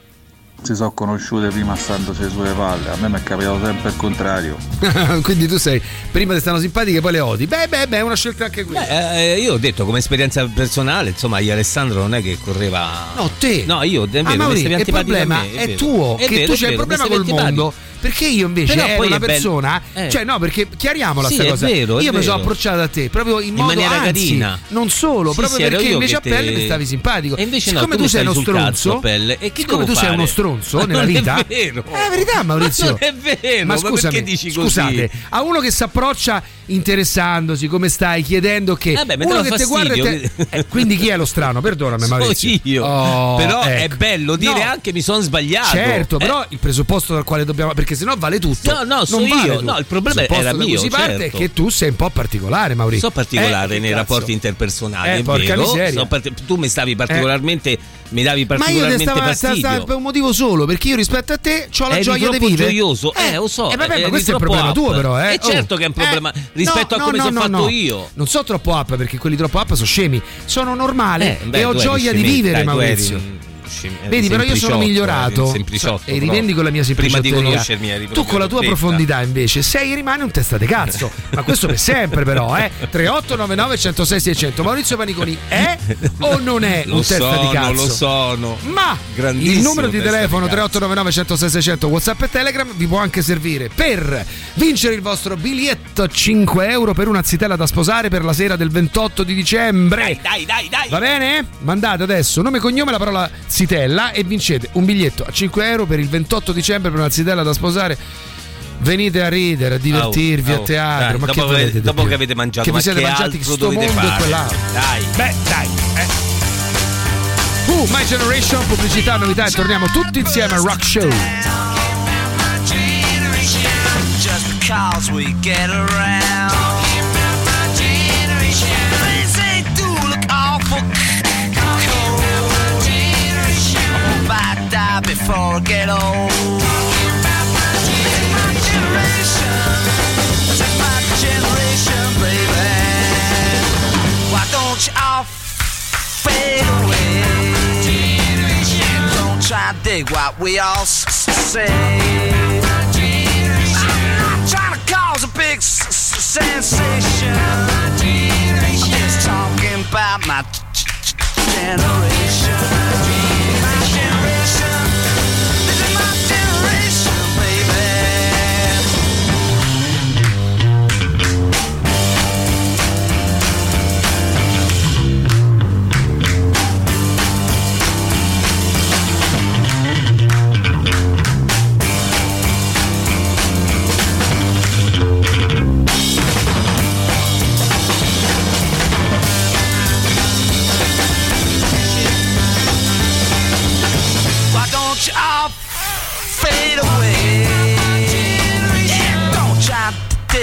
si sono conosciute prima standosi sulle palle. A me mi è capitato sempre il contrario. Quindi tu sei prima ti stanno simpatiche e poi le odi. Beh, beh, beh, è una scelta anche questa. Beh, eh, io ho detto come esperienza personale, insomma, io Alessandro non è che correva. No, te. No, io è vero, Ah, mi Mauri, stavi il problema me, è, vero. tuo, È che vero, tu è c'hai il vero, mi problema col antipatico. mondo. Perché io invece Però ero una è bello- persona, eh. cioè no, perché chiariamola Sì, cosa. vero, io mi sono approcciato a te proprio in, In modo maniera anzi, carina. non solo, Sì, proprio sì, perché invece a pelle te- mi stavi simpatico. E invece no, siccome tu tu, mi sei uno stronzo, pelle. E che siccome tu sei fare? uno stronzo Ma nella non è vita, vero. è la verità, Maurizio. Ma non è vero, Ma scusami, dici così? scusate, a uno che si approccia interessandosi, come stai, chiedendo che Eh beh, uno che ti guarda e fastidio te- Eh, quindi chi è lo strano? Perdonami, Maurizio. io. Oh, Però è ecco. bello dire No. anche mi sono sbagliato. Certo, Eh, però il presupposto dal quale dobbiamo. Perché sennò vale tutto. No, no, so Non vale io. tutto. No, il problema presupposto era mio, si parte certo. è che tu sei un po' particolare, Maurizio. So particolare Eh, nei rapporti interpersonali, Eh, porca miseria. So parti- tu mi stavi particolarmente, mi davi Ma io particolarmente stava, sta- fastidio. sta- per un motivo solo, perché io rispetto a te ho la Eri gioia di vivere. gioioso, eh, lo so. Eh, vabbè, eri ma questo è un problema up. tuo, però, eh. E certo Oh. che è un problema Eh, rispetto no, a come no, sono no, fatto io. Non so troppo up perché quelli troppo up sono scemi. Sono normale Eh, beh, e ho tu gioia di vivere, tu Maurizio. Eri Vedi, però io sono sempliciotto, migliorato sempliciotto, e rivendico la mia Prima semplicità. di conoscermi eri Tu con la tua profondità invece sei e rimane un testa di cazzo. Ma questo per sempre, però, eh? 3899 106 600. Maurizio Paniconi è o non è Lo un testa sono, di cazzo? lo sono. Ma il numero di telefono cazzo. 3899 106 600 WhatsApp e Telegram vi può anche servire per vincere il vostro biglietto a 5 euro per una zitella da sposare per la sera del 28 di dicembre. Dai, dai, dai. Va bene? Mandate adesso nome e cognome la parola zitella e vincete un biglietto a 5 euro per il 28 dicembre per una zitella da sposare. Venite a ridere, a divertirvi Au, a au. teatro. Dai, ma dopo, che avete- dopo che avete mangiato, che vi siete che mangiati altro sto dovete mondo e fare? quell'altro. Dai. Beh, dai. Eh. Uh, My Generation, pubblicità, novità e torniamo tutti insieme al Rock Show. Just because we get around. before I get old. Talking about my, generation, my generation, baby. Why don't you all fade away? Don't try to dig what we all s- say. I'm not trying to cause a big s- sensation. I'm just talking about my generation.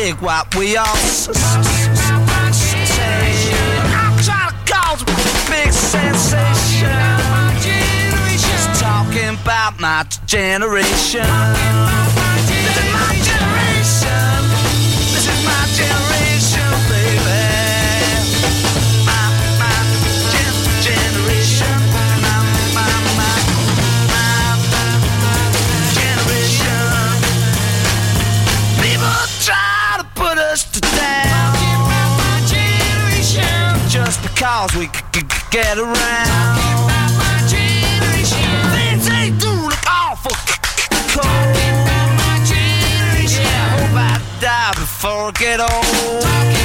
Dig what we all say. I'm trying to cause a big sensation. Just talking about my generation. Because we c- c- get around. Things they do look awful cold. Yeah, hope I die before I get old.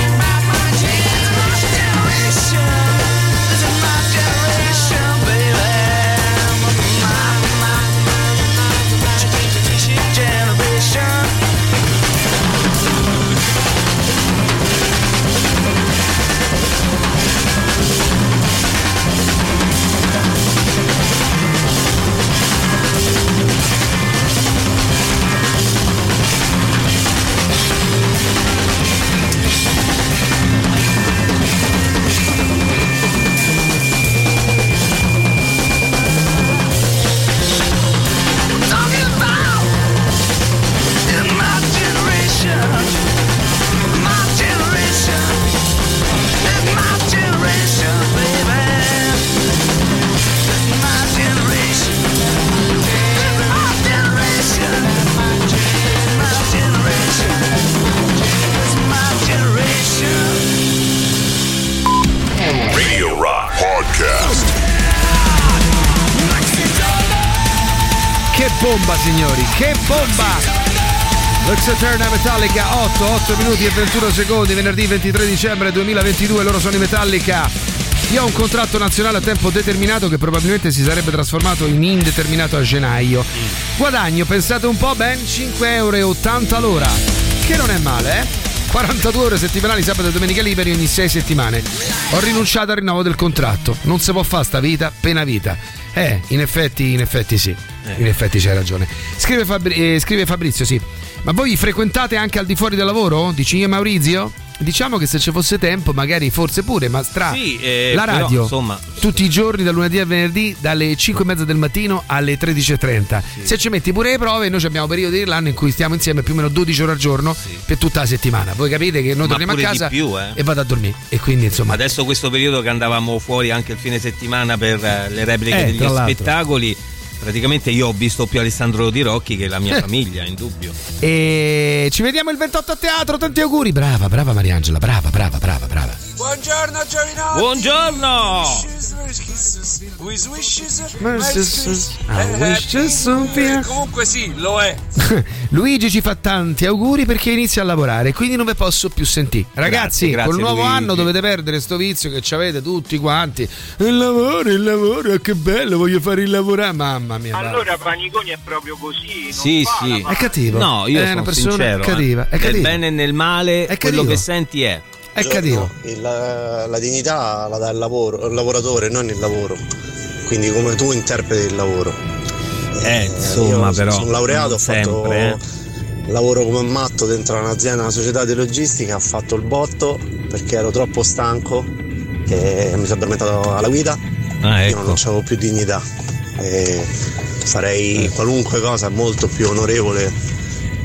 Bomba! Lux Eterna Metallica 8, 8 minuti e 21 secondi, venerdì 23 dicembre 2022, loro sono i Metallica. Io ho un contratto nazionale a tempo determinato che probabilmente si sarebbe trasformato in indeterminato a gennaio. Guadagno, pensate un po', ben 5,80 euro l'ora, che non è male, eh? 42 ore settimanali sabato e domenica liberi ogni 6 settimane. Ho rinunciato al rinnovo del contratto. Non si può fare sta vita, pena vita. Eh, in effetti, in effetti sì. In effetti c'hai ragione. Scrive, Fabri- eh, scrive Fabrizio, sì. Ma voi frequentate anche al di fuori del lavoro? Dici io e Maurizio? Diciamo che se ci fosse tempo, magari forse pure, ma tra Sì, eh, la però, radio insomma, tutti i giorni, dal lunedì al venerdì, dalle 5 e mezza del mattino alle 13.30. Se ci metti pure le prove, noi abbiamo periodi dell'anno in cui stiamo insieme più o meno 12 ore al giorno per tutta la settimana. Voi capite che noi Ma torniamo a casa più, eh. e vado a dormire. E quindi insomma. Adesso questo periodo che andavamo fuori anche il fine settimana per eh, le repliche Eh, degli spettacoli, praticamente io ho visto più Alessandro Di Rocchi che la mia Eh. famiglia, in dubbio. E ci vediamo il 28 a teatro, tanti auguri. Brava, brava Mariangela, brava, brava, brava, brava. Buongiorno Giovinotti. Buongiorno. Something. Comunque sì, lo è. Luigi ci fa tanti auguri perché inizia a lavorare, quindi non vi posso più sentire. Ragazzi, Grazie, grazie, col nuovo Luigi. anno dovete perdere sto vizio che ci avete tutti quanti. Il lavoro, il lavoro, che bello, voglio fare il lavorare. Mamma mia. va. Allora Paniconi è proprio così. non Sì, fa sì. È cattivo. No, io è sono una persona sincero. eh. cattiva. È Nel cattivo. bene e nel male, È quello cattivo. che senti è. È cattivo. La, la dignità la dà il, lavoro, il lavoratore, non il lavoro. Quindi come tu interpreti il lavoro. Eh, insomma, io però. Sono laureato, ho fatto sempre, eh. lavoro come un matto dentro un'azienda, una società di logistica, ho fatto il botto perché ero troppo stanco e mi sono addormentato alla guida. Ah, Io ecco. non avevo più dignità. E farei qualunque cosa molto più onorevole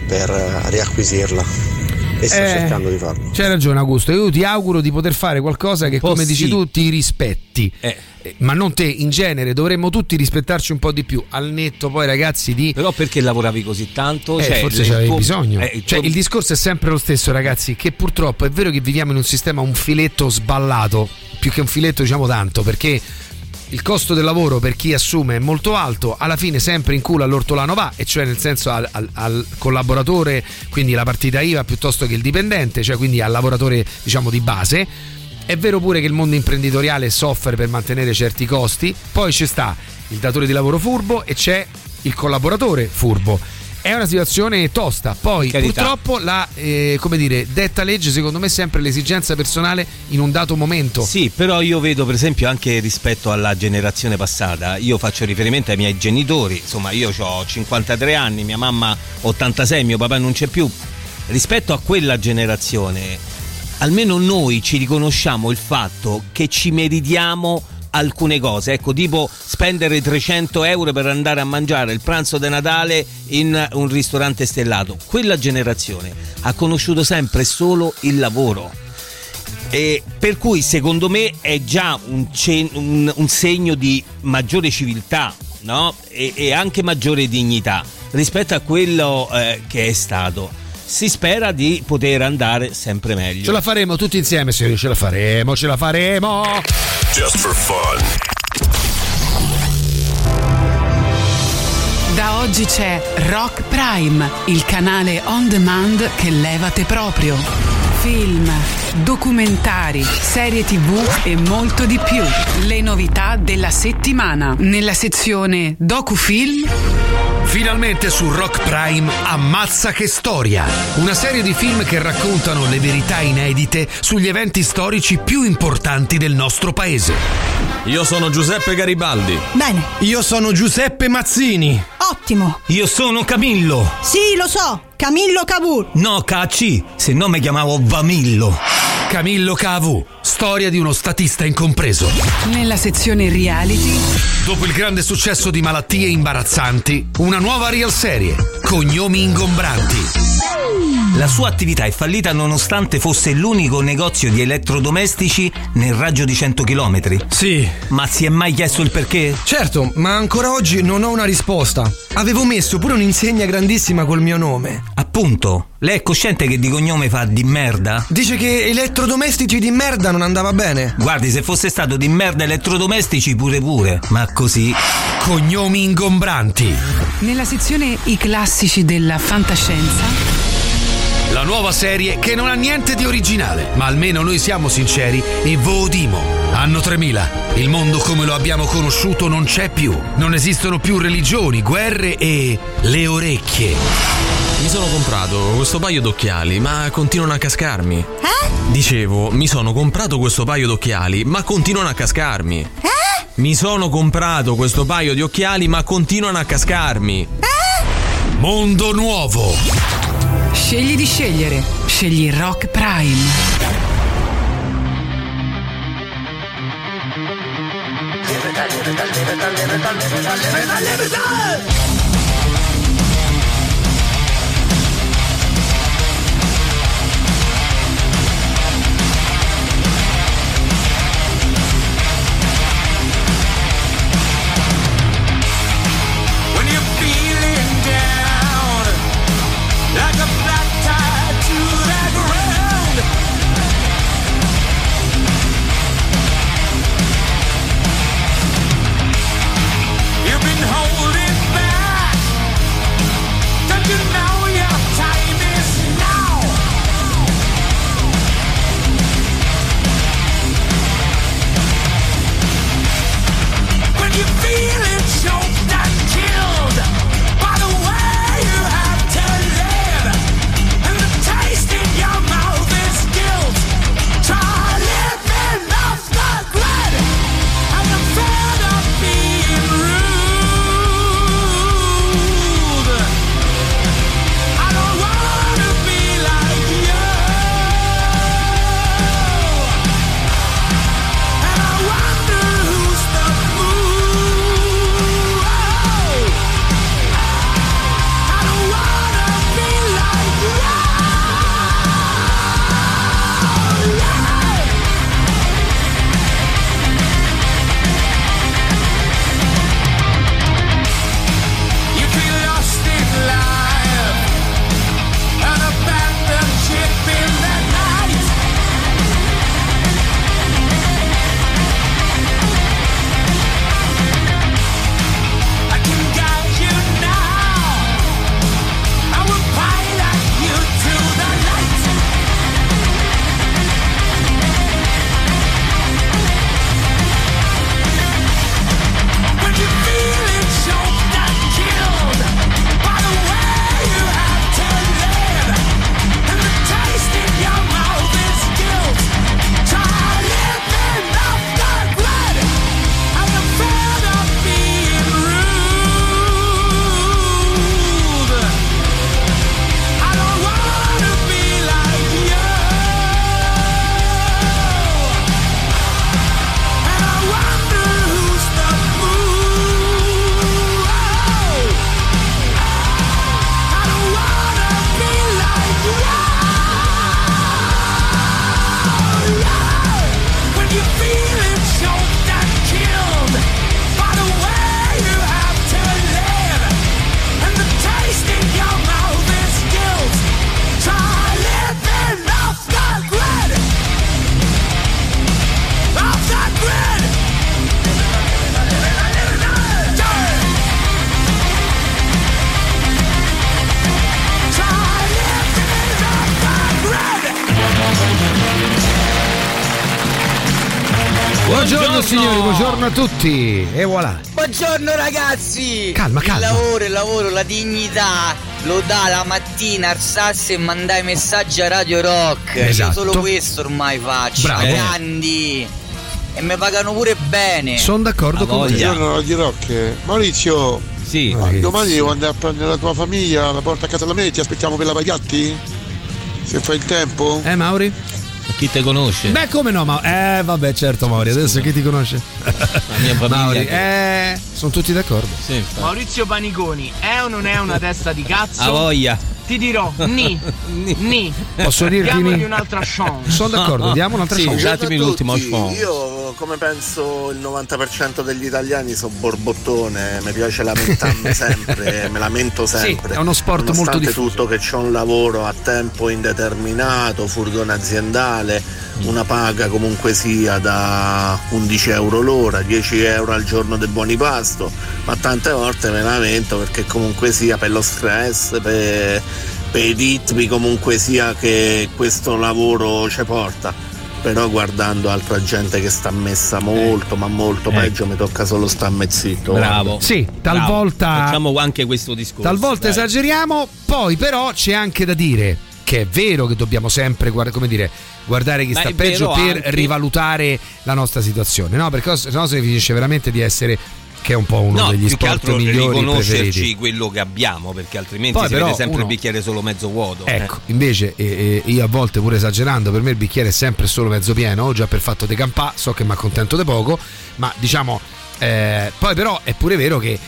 per eh, riacquisirla. E sto Eh, cercando di farlo. C'hai ragione Augusto, io ti auguro di poter fare qualcosa che come dici tu ti rispetti. Eh, Ma non te, in genere dovremmo tutti rispettarci un po' di più. Al netto poi ragazzi di... Però perché lavoravi così tanto? Eh, Cioè, forse c'avevi tuo- bisogno. eh, il Cioè, tuo- il discorso è sempre lo stesso, ragazzi. Che purtroppo è vero che viviamo in un sistema un filetto sballato, più che un filetto, diciamo tanto, perché il costo del lavoro per chi assume è molto alto, alla fine sempre in culo all'ortolano va, e cioè nel senso al, al- al collaboratore, quindi la partita IVA piuttosto che il dipendente, cioè quindi al lavoratore diciamo di base. È vero pure che il mondo imprenditoriale soffre per mantenere certi costi, poi ci sta il datore di lavoro furbo e c'è il collaboratore furbo. È una situazione tosta, poi Carità. purtroppo la eh, come dire, detta legge secondo me è sempre l'esigenza personale in un dato momento. Sì, però io vedo per esempio anche rispetto alla generazione passata, io faccio riferimento ai miei genitori, insomma io ho 53 anni, mia mamma 86, mio papà non c'è più. Rispetto a quella generazione, almeno noi ci riconosciamo il fatto che ci meritiamo alcune cose, ecco tipo spendere 300 euro per andare a mangiare il pranzo di Natale in un ristorante stellato. Quella generazione ha conosciuto sempre solo il lavoro. E per cui secondo me è già un, ce- un- un segno di maggiore civiltà no? e, e anche maggiore dignità rispetto a quello eh, che è stato. Si spera di poter andare sempre meglio. Ce la faremo tutti insieme, sì, ce la faremo, ce la faremo. Just for fun. Da oggi c'è Rock Prime, il canale on demand che levate proprio. Film, documentari, serie tv e molto di più. Le novità della settimana. Nella sezione Docufilm Finalmente su Rock Prime Ammazza che storia, una serie di film che raccontano le verità inedite sugli eventi storici più importanti del nostro paese. Io sono Giuseppe Garibaldi. Bene. Io sono Giuseppe Mazzini. Ottimo. Io sono Camillo. Sì, lo so. Camillo Cavour. No, KC, se no mi chiamavo Vamillo. Camillo Cavu, storia di uno statista incompreso. Nella sezione reality Dopo il grande successo di malattie imbarazzanti, una nuova real serie, Cognomi ingombranti. La sua attività è fallita nonostante fosse l'unico negozio di elettrodomestici nel raggio di 100 km. Sì. Ma si è mai chiesto il perché? Certo, ma ancora oggi non ho una risposta. Avevo messo pure un'insegna grandissima col mio nome. Appunto, lei è cosciente che di cognome fa di merda? Dice che elettrodomestici di merda non andava bene. Guardi, se fosse stato di merda elettrodomestici pure pure, ma così. Cognomi ingombranti. Nella sezione I classici della fantascienza La nuova serie che non ha niente di originale, ma almeno noi siamo sinceri e vodimo. Anno 3000. Il mondo come lo abbiamo conosciuto non c'è più. Non esistono più religioni, guerre e le orecchie. Mi sono comprato questo paio d'occhiali, ma continuano a cascarmi. Eh? Dicevo, mi sono comprato questo paio d'occhiali, ma continuano a cascarmi. Eh? Mi sono comprato questo paio di occhiali, ma continuano a cascarmi. Eh? Mondo nuovo. Scegli di scegliere. Scegli Rock Prime. When buongiorno a tutti. E voilà. Buongiorno ragazzi! Calma, calma. Il lavoro, il lavoro, la dignità lo dà la mattina alzarsi e mandare messaggi a Radio Rock. Esatto. Io solo questo ormai faccio. Bravo. Grandi! E mi pagano pure bene. Sono d'accordo con te. Buongiorno Radio Rock. Maurizio, Sì. domani devo andare a prendere la tua famiglia, la porta a casa da me, ti aspettiamo per la Pagatti? Se fai il tempo? Eh, Mauri? Chi te conosce? Beh, come no, ma eh, vabbè, certo, Mauri. Adesso chi ti conosce? La mia famiglia. Mauri, che- eh, sono tutti d'accordo. Sì, infatti. Maurizio Paniconi, è o non è una testa di cazzo? A voglia. Ti dirò, ni, ni. Posso dirti Diamogli ni? un'altra chance. Sono d'accordo, diamo un'altra Sì, chance. datemi l'ultimo chance. Io, come penso il 90% degli italiani, sono borbottone, mi piace lamentarmi sempre, me lamento sempre. è uno sport molto Nonostante diffuso. tutto che c'ho un lavoro a tempo indeterminato, furgone aziendale, Mm. una paga comunque sia da 11 euro l'ora, 10 euro al giorno del buoni pasto, ma tante volte me lamento perché comunque sia per lo stress, per, per i ritmi comunque sia che questo lavoro ci porta. Però guardando altra gente che sta messa molto, ma molto Eh. peggio, mi tocca solo starmi zitto. Bravo. Sì, Bravo. talvolta- Facciamo anche questo discorso. Talvolta dai. esageriamo, poi però c'è anche da dire che è vero che dobbiamo sempre guarda- come dire, guardare chi Ma sta peggio per anche- rivalutare la nostra situazione, no? Perché se no si finisce veramente di essere che è un po' uno No, degli più che sport altro migliori riconoscerci preferiti. quello che abbiamo, perché altrimenti Poi si però vede sempre uno- il bicchiere solo mezzo vuoto. eh. Ecco, invece eh, eh, io a volte pure esagerando, per me il bicchiere è sempre solo mezzo pieno, già per fatto di campà, so che mi accontento di poco, ma diciamo, eh, poi però è pure vero che, eh,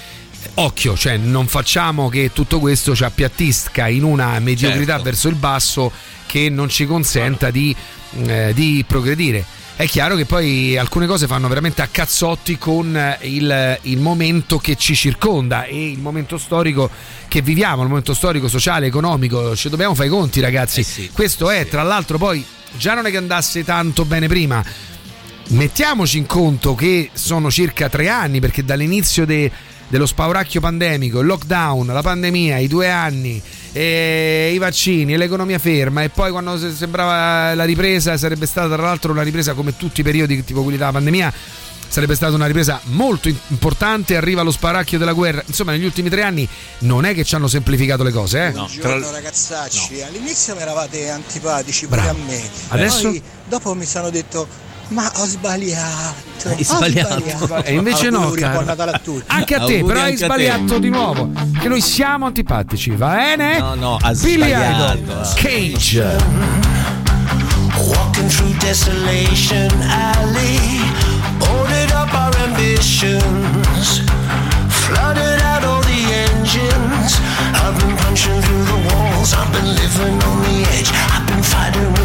occhio, cioè non facciamo che tutto questo ci appiattisca in una mediocrità Certo. verso il basso che non ci consenta di, eh, di progredire. È chiaro che poi alcune cose fanno veramente a cazzotti con eh, il, il momento che ci circonda e il momento storico che viviamo, il momento storico, sociale, economico. Ci dobbiamo fare i conti, ragazzi. Eh sì, Questo è, tra l'altro, poi già non è che andasse tanto bene prima. Mettiamoci in conto che sono circa tre anni, perché dall'inizio de- dello spauracchio pandemico, il lockdown, la pandemia, i due anni, e i vaccini e l'economia ferma, e poi quando se- sembrava la ripresa sarebbe stata tra l'altro una ripresa come tutti i periodi, tipo quelli della pandemia. Sarebbe stata una ripresa molto importante, arriva lo sparacchio della guerra. Insomma, negli ultimi tre anni non è che ci hanno semplificato le cose, eh? Buongiorno ragazzacci, all'inizio mi eravate antipatici pure Bravo. a me. Adesso? Poi dopo mi sono detto ma ho sbagliato. Hai ho sbagliato. E invece no, caro. buon a tutti. Anche a te, Auguri però hai sbagliato di nuovo. Che noi siamo antipatici, va bene? No, no, ha Billy sbagliato. Idol, Cage. Walking through Desolation Alley, ordered up our ambitions, flooded out all the engines. I've been punching through the walls, I've been living on the edge. I've been fighting with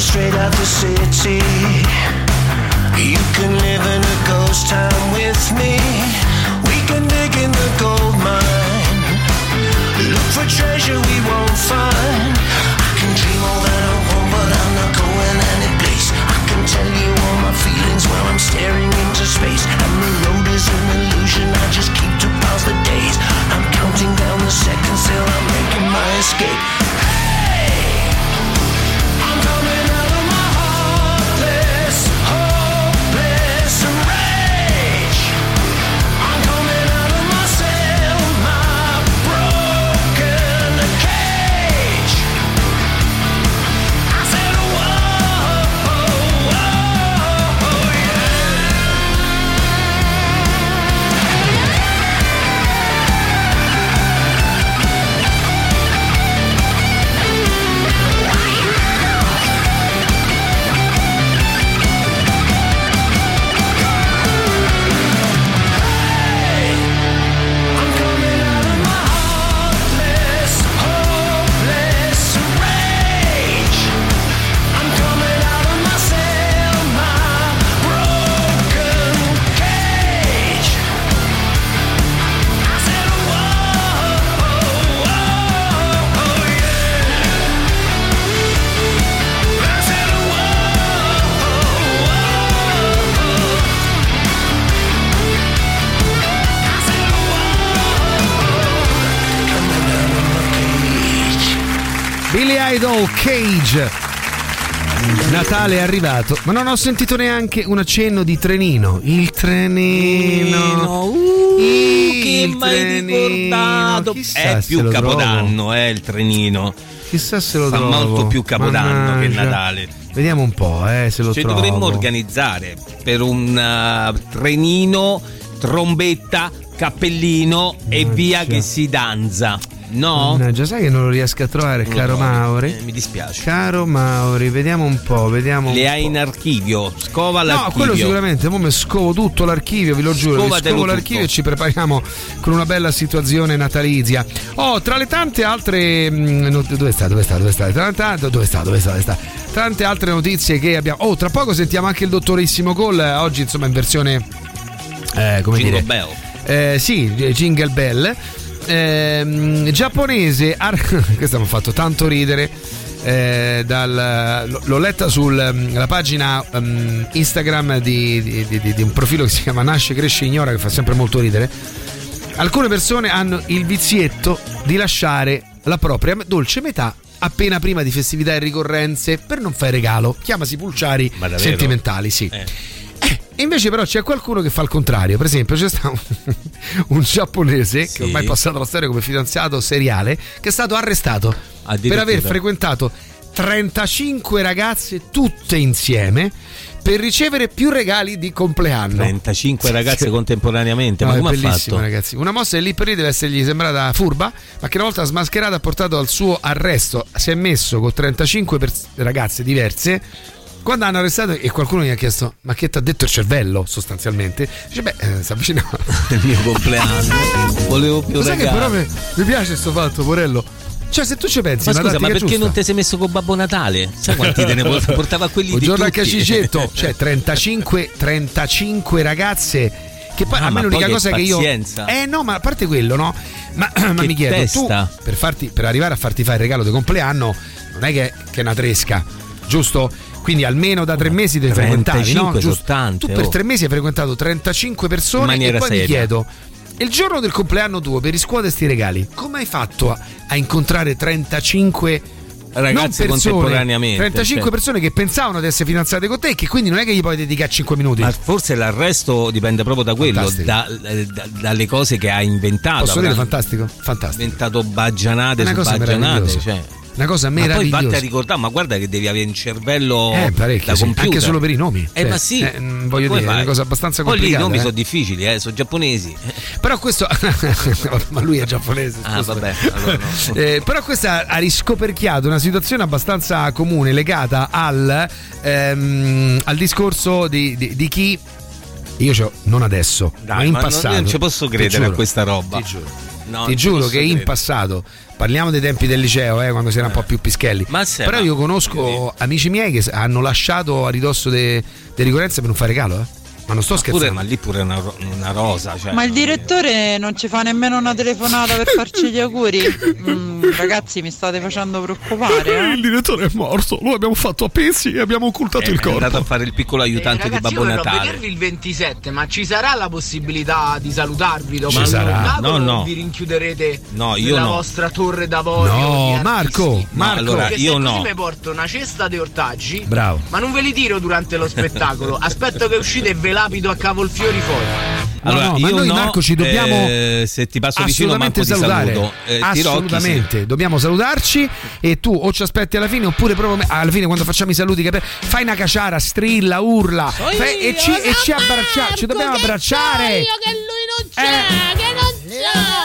You straight out the city. You can live in a ghost town with me. We can dig in the gold mine. Look for treasure we won't find. I can dream all that I want, but I'm not going any place. I can tell you all my feelings while I'm staring into space. And the road is an illusion. I just keep to pass the days. I'm counting down the seconds till I'm making my escape. Natale è arrivato, ma non ho sentito neanche un accenno di trenino. Il trenino. che il mai trenino. ricordato? Chissà È più capodanno, eh, il trenino. Chissà se lo Fa trovo. molto più capodanno che Mannaggia. Natale. Vediamo un po', eh, se lo Ci trovo. dovremmo organizzare per un uh, trenino, trombetta, cappellino e via che si danza. No? Mannaggia, sai che non lo riesco a trovare, lo caro? Mauri. Eh, mi dispiace. Caro Mauri, vediamo un po', vediamo Le po'. hai in archivio, scova No, l'archivio. quello sicuramente, mo mi scovo tutto l'archivio, vi lo giuro, Scovatelo scovo tutto. l'archivio e ci prepariamo con una bella situazione natalizia. Oh, tra le tante altre mm, dove sta? Dove sta? Dove sta? Tra- tra- Dove sta? Dove sta? Dove sta? Tante altre notizie che abbiamo. Oh, tra poco sentiamo anche il dottorissimo eh, oggi insomma in versione eh, come Jingle dire? Bell. Eh, sì, Jingle Bell. Ehm, giapponese, ar- questa mi ha fatto tanto ridere. eh, dal- l'ho letta sulla pagina ehm, Instagram di, di- di- di- un profilo che si chiama Nasce, Cresce, Ignora, che fa sempre molto ridere. Alcune persone hanno il vizietto di lasciare la propria dolce metà appena prima di festività e ricorrenze per non fare regalo. Chiamasi pulciari sentimentali, sì. Eh. E invece però c'è qualcuno che fa il contrario. Per esempio c'è stato un, un giapponese Sì. che ormai è passato la storia come fidanzato seriale che è stato arrestato per aver frequentato 35 ragazze tutte insieme per ricevere più regali di compleanno. 35 ragazze Sì. contemporaneamente, No, ma come ha fatto? ragazzi. Una mossa che lì per lì deve essergli sembrata furba, ma che una volta smascherata ha portato al suo arresto. Si è messo con 35 pers- ragazze diverse. Quando hanno arrestato e qualcuno gli ha chiesto: Ma che ti ha detto il cervello? Sostanzialmente, dice: Beh, eh, si avvicina il mio compleanno. Volevo più sai che però mi, mi piace questo fatto, Porello. Cioè, se tu ci pensi, Ma scusa, ma perché giusta. non ti sei messo con Babbo Natale? Sai quanti te ne port- portava quelli Buongiorno di a tutti? Cacicetto, cioè 35, 35 ragazze. Che poi Ah, a me l'unica poi che cosa che io. pazienza. Eh no, ma a parte quello, no? Ma, ma mi chiedo, testa. tu per, farti, per arrivare a farti fare il regalo di compleanno, non è che, che è una tresca, giusto? Quindi almeno da tre mesi devi frequentavi, no? 35 sono Giusto? tante, Tu per oh. tre mesi hai frequentato 35 In persone e poi mi seria. chiedo, il giorno del compleanno tuo per riscuotere sti regali, come hai fatto a, a incontrare 35 Ragazze non persone, contemporaneamente, 35 cioè. persone che pensavano di essere fidanzate con te e che quindi non è che gli puoi dedicare 5 minuti. Ma forse l'arresto dipende proprio da quello, da- da- dalle cose che ha inventato. Posso dire fantastico? Fantastico. inventato baggianate Una su baggianate. Cioè. Una cosa Ma poi meravigliosa. vatti a ricordare, ma guarda che devi avere un cervello Eh, parecchio, da sì. anche solo per i nomi. Eh, Cioè, ma sì. eh, mm, voglio dire, è fai? una cosa abbastanza Poi lì i complicata. nomi eh. sono difficili, eh, sono giapponesi. Però questo. ma lui è giapponese. Ah, vabbè, allora no. Eh, però questa ha riscoperchiato una situazione abbastanza comune legata al, ehm, al discorso di, di- di chi. Io c'ho, non adesso, Dai, ma in ma non- passato. non ci posso credere a questa roba. Ti giuro. No, ti giuro che in passato, parliamo dei tempi del liceo, eh, quando si era un po' più pischelli. Ma se- però io conosco amici miei che hanno lasciato a ridosso delle ricorrenze per non fare regalo, eh. Ma non sto Ma pure, scherzando. ma lì pure una, una rosa. Cioè, Ma il direttore non ci fa nemmeno una telefonata per farci gli auguri? Mm, ragazzi, mi state facendo preoccupare. Eh? direttore è morto, lo abbiamo fatto a pezzi e abbiamo occultato è andato a fare il piccolo aiutante di Ragazzi, Babbo io Natale. vedervi il 27, ma ci sarà la possibilità di salutarvi dopo Ci il sarà. No, no. vi rinchiuderete No, io nella no. vostra torre d'avorio? No, di? Marco, Marco. allora, io se no. così mi porto una cesta di ortaggi, Bravo. ma non ve li tiro durante lo spettacolo. Aspetto che uscite e ve lapido a cavolfiori fuori. Allora, no, no, ma io noi no, Marco ci dobbiamo eh, se ti passo vicino assolutamente ti salutare. saluto. Eh, Tirocchi, assolutamente, dobbiamo salutarci e tu o ci aspetti alla fine oppure proprio me- alla fine quando facciamo i saluti che per- fai una caciara, strilla, urla fai- e ci, e ci abbracciamo, ci dobbiamo abbracciare. che lui non c'è, che non c'è.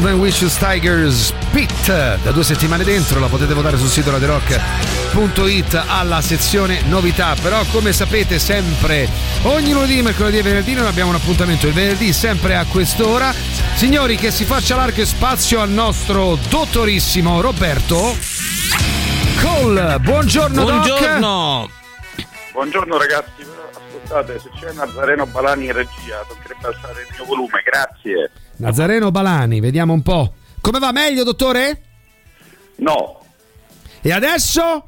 Golden Wishes Tigers Pit da due settimane dentro la potete votare sul sito radirock.it alla sezione novità però come sapete sempre ogni lunedì, mercoledì e venerdì non abbiamo un appuntamento il venerdì sempre a quest'ora signori che si faccia largo spazio al nostro dottorissimo Roberto Cole buongiorno Doc. Buongiorno. Buongiorno ragazzi, però ascoltate, se c'è Nazareno Balani in regia dovrebbe alzare il mio volume, grazie. Nazareno Balani vediamo un po' come va meglio dottore? No. E adesso?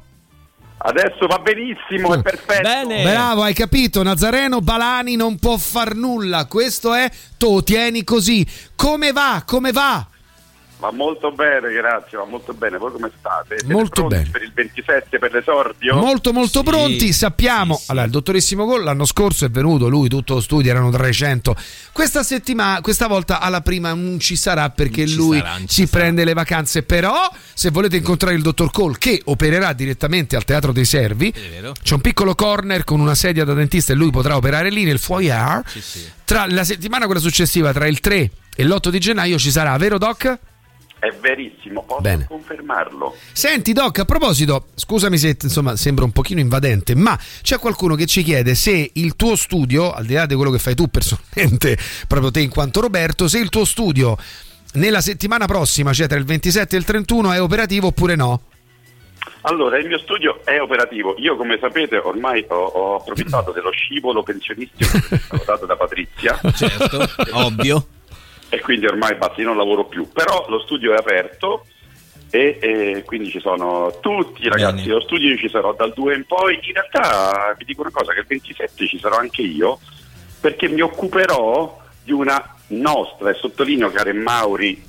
Adesso va benissimo, è perfetto. Bravo, hai capito? Nazareno Balani non può far nulla. Questo è tu tieni così. Come va? Come va? Va molto bene, grazie, va molto bene. Voi come state? Siete Molto pronti bene. Per il 27 per l'esordio? Molto molto pronti, sappiamo. Allora, il dottorissimo Gol l'anno scorso è venuto, lui tutto lo studio erano 300. Questa settimana, questa volta alla prima non ci sarà perché lui sarà, si prende le vacanze, però se volete incontrare il dottor Cole che opererà direttamente al Teatro dei Servi, c'è un piccolo corner con una sedia da dentista e lui potrà operare lì nel foyer. Tra la settimana quella successiva, tra il 3 e l'8 di gennaio ci sarà, vero Doc? È verissimo, posso Bene. confermarlo. Senti Doc, a proposito, scusami se insomma sembra un pochino invadente, ma c'è qualcuno che ci chiede se il tuo studio, al di là di quello che fai tu personalmente, proprio te in quanto Roberto, se il tuo studio nella settimana prossima, cioè tra il 27 e il 31, è operativo oppure no? Allora, il mio studio è operativo. Io, come sapete, ormai ho, ho approfittato dello scivolo pensionistico che mi è stato dato da Patrizia. Certo, ovvio. E quindi ormai basta, io non lavoro più. Però lo studio è aperto e, e quindi ci sono tutti i ragazzi dello studio, io ci sarò dal 2 in poi. In realtà vi dico una cosa, che il 27 ci sarò anche io, perché mi occuperò di una nostra, e sottolineo caro Mauri,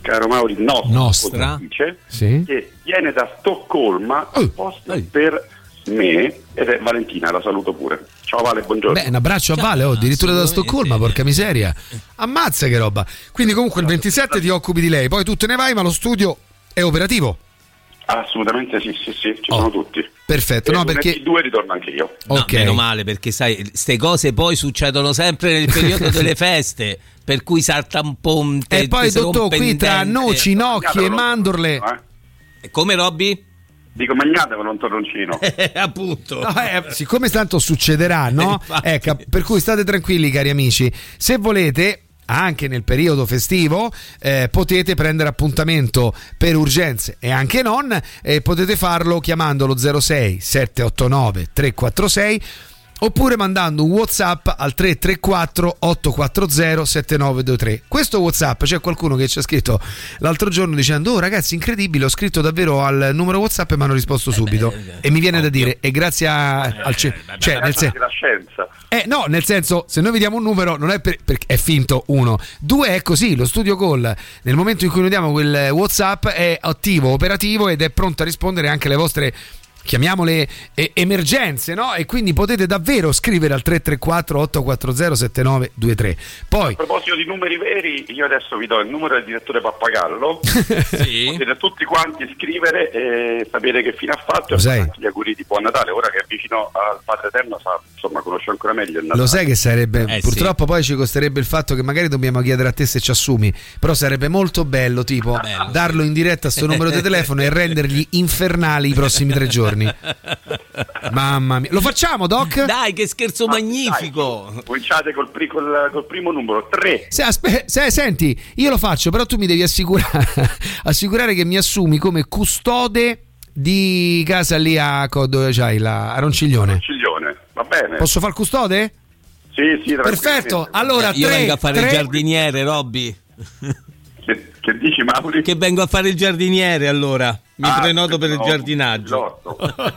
caro Mauri, nostra, Nostra? Sì. che viene da Stoccolma apposta per me ed è Valentina, la saluto pure. Ciao Vale, buongiorno. Beh, un abbraccio a Vale, oh, addirittura da Stoccolma, porca miseria. Ammazza che roba. Quindi comunque il 27 ti occupi di lei, poi tu te ne vai, ma lo studio è operativo. Assolutamente sì, sì, sì, ci sono tutti. Perfetto, E no, perché- due ritorno anche io. No, Ok. meno male perché sai, queste cose poi succedono sempre nel periodo delle feste, per cui salta un po' un te- E poi, te si dottor, rompe qui tra noci, nocchi e mandorle. Come Robby? Dico magnate con un torroncino. Appunto. No, eh, siccome tanto succederà, no? Ecco, per cui state tranquilli, cari amici. Se volete. Anche nel periodo festivo eh, potete prendere appuntamento per urgenze e anche non, e potete farlo chiamandolo 06 789 346 oppure mandando un WhatsApp al 334 840 7923. Questo WhatsApp c'è qualcuno che ci ha scritto l'altro giorno dicendo "Oh ragazzi, incredibile, ho scritto davvero al numero WhatsApp e mi hanno risposto subito". e mi viene da dire "E grazie a- al ce- cioè nel senso la scienza. eh no, nel senso, se noi vediamo un numero non è per- perché è finto uno. Due è così, lo studio call nel momento in cui noi diamo quel WhatsApp è attivo, operativo ed è pronto a rispondere anche alle vostre chiamiamole eh, emergenze, no? E quindi potete davvero scrivere al 334 840 7923. Poi A proposito di numeri veri, io adesso vi do il numero del direttore Pappagallo. Potete tutti quanti scrivere e sapere che fine ha fatto Lo e gli auguri di buon Natale. Ora che è vicino al Padre Eterno, sa, insomma, conosce ancora meglio il Natale. Lo sai che sarebbe, Eh, purtroppo poi ci costerebbe il fatto che magari dobbiamo chiedere a te se ci assumi, però sarebbe molto bello tipo darlo in diretta a sto numero di telefono e rendergli infernali i prossimi tre giorni. Mamma mia, lo facciamo Doc? Dai, che scherzo magnifico! Cominciate col, pri- col- col primo numero, 3. Se, aspe- se- senti, io lo faccio, però tu mi devi assicurare, assicurare che mi assumi come custode di casa lì a dove c'hai la a Ronciglione. Ciglione, va bene? Posso far custode? Sì, sì, Perfetto. Allora, Io tre, vengo a fare tre- il giardiniere, Robby. Che, dici, Mauri? Che vengo a fare il giardiniere allora. Mi Ah, prenoto per il no, giardinaggio.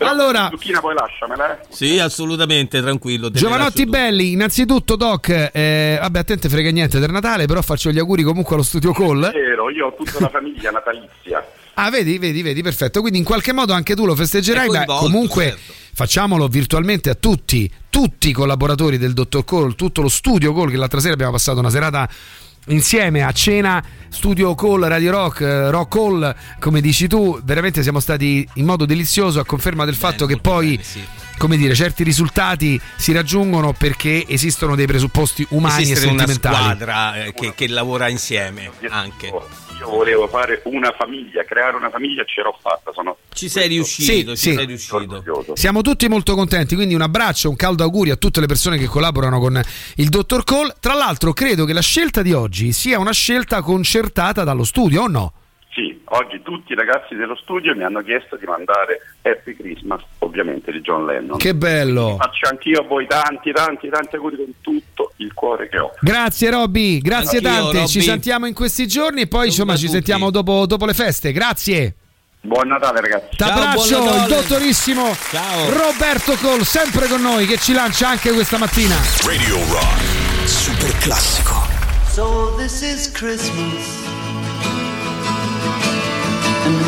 Allora, La zucchina poi lasciamela, eh? Sì, assolutamente, tranquillo. Giovanotti belli, innanzitutto Doc, eh, vabbè a te non te frega niente del Natale, però faccio gli auguri comunque allo studio call. È vero, io ho tutta la famiglia natalizia. Ah, vedi, vedi, vedi, perfetto. Quindi in qualche modo anche tu lo festeggerai, ma comunque certo. facciamolo virtualmente a tutti, tutti i collaboratori del Dottor Call, tutto lo studio Call, che l'altra sera abbiamo passato una serata insieme a cena, studio Call, Radio Rock, eh, Rock Call, come dici tu, veramente siamo stati in modo delizioso a conferma del fatto che poi come dire, certi risultati si raggiungono perché esistono dei presupposti umani Esiste e una sentimentali. squadra eh, che, che lavora insieme anche. Io volevo fare una famiglia, creare una famiglia, ce l'ho fatta. Sono Ci sei riuscito, Sì, ci sì. sei riuscito. Siamo tutti molto contenti, quindi un abbraccio, un caldo augurio a tutte le persone che collaborano con il dottor Cole. Tra l'altro, credo che la scelta di oggi sia una scelta concertata dallo studio, o no? Sì, oggi tutti i ragazzi dello studio mi hanno chiesto di mandare Happy Christmas, ovviamente di John Lennon. Che bello! Faccio anch'io a voi tanti, tanti, tanti auguri con tutto il cuore che ho. Grazie Robby, grazie Anch'io, tante. Ci Robby. sentiamo in questi giorni e poi insomma ci sentiamo dopo, dopo le feste. Grazie. Buon Natale ragazzi. T'abbraccio, il dottorissimo Roberto Cole, sempre con noi, che ci lancia anche questa mattina. Radio Rock. Super classico. So this is Christmas.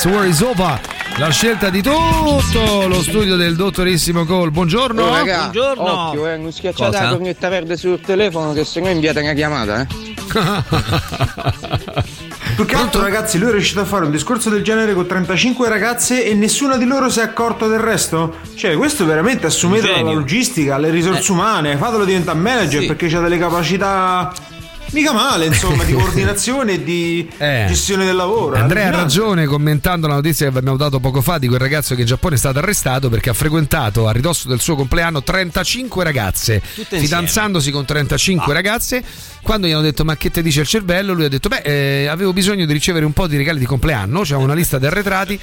Christmas War is over. La scelta di tutto lo studio del dottorissimo Cole. Buongiorno. Oh, raga, Occhio, eh, non schiacciate Cosa? la cornetta verde sul telefono che se no inviate una chiamata, eh. Più che altro, ragazzi, lui è riuscito a fare un discorso del genere con 35 ragazze e nessuna di loro si è accorta del resto? Cioè, questo veramente assumetelo alla logistica, alle risorse Eh. umane, fatelo diventare manager Sì. perché c'ha delle capacità mica male, insomma, di coordinazione e di Eh. gestione del lavoro. Andrea ha ragione commentando la notizia che abbiamo dato poco fa di quel ragazzo che in Giappone è stato arrestato perché ha frequentato a ridosso del suo compleanno 35 ragazze, Tutte insieme. fidanzandosi con 35 ragazze. Quando gli hanno detto ma che ti dice il cervello, lui ha detto beh eh, avevo bisogno di ricevere un po' di regali di compleanno, c'è una lista di arretrati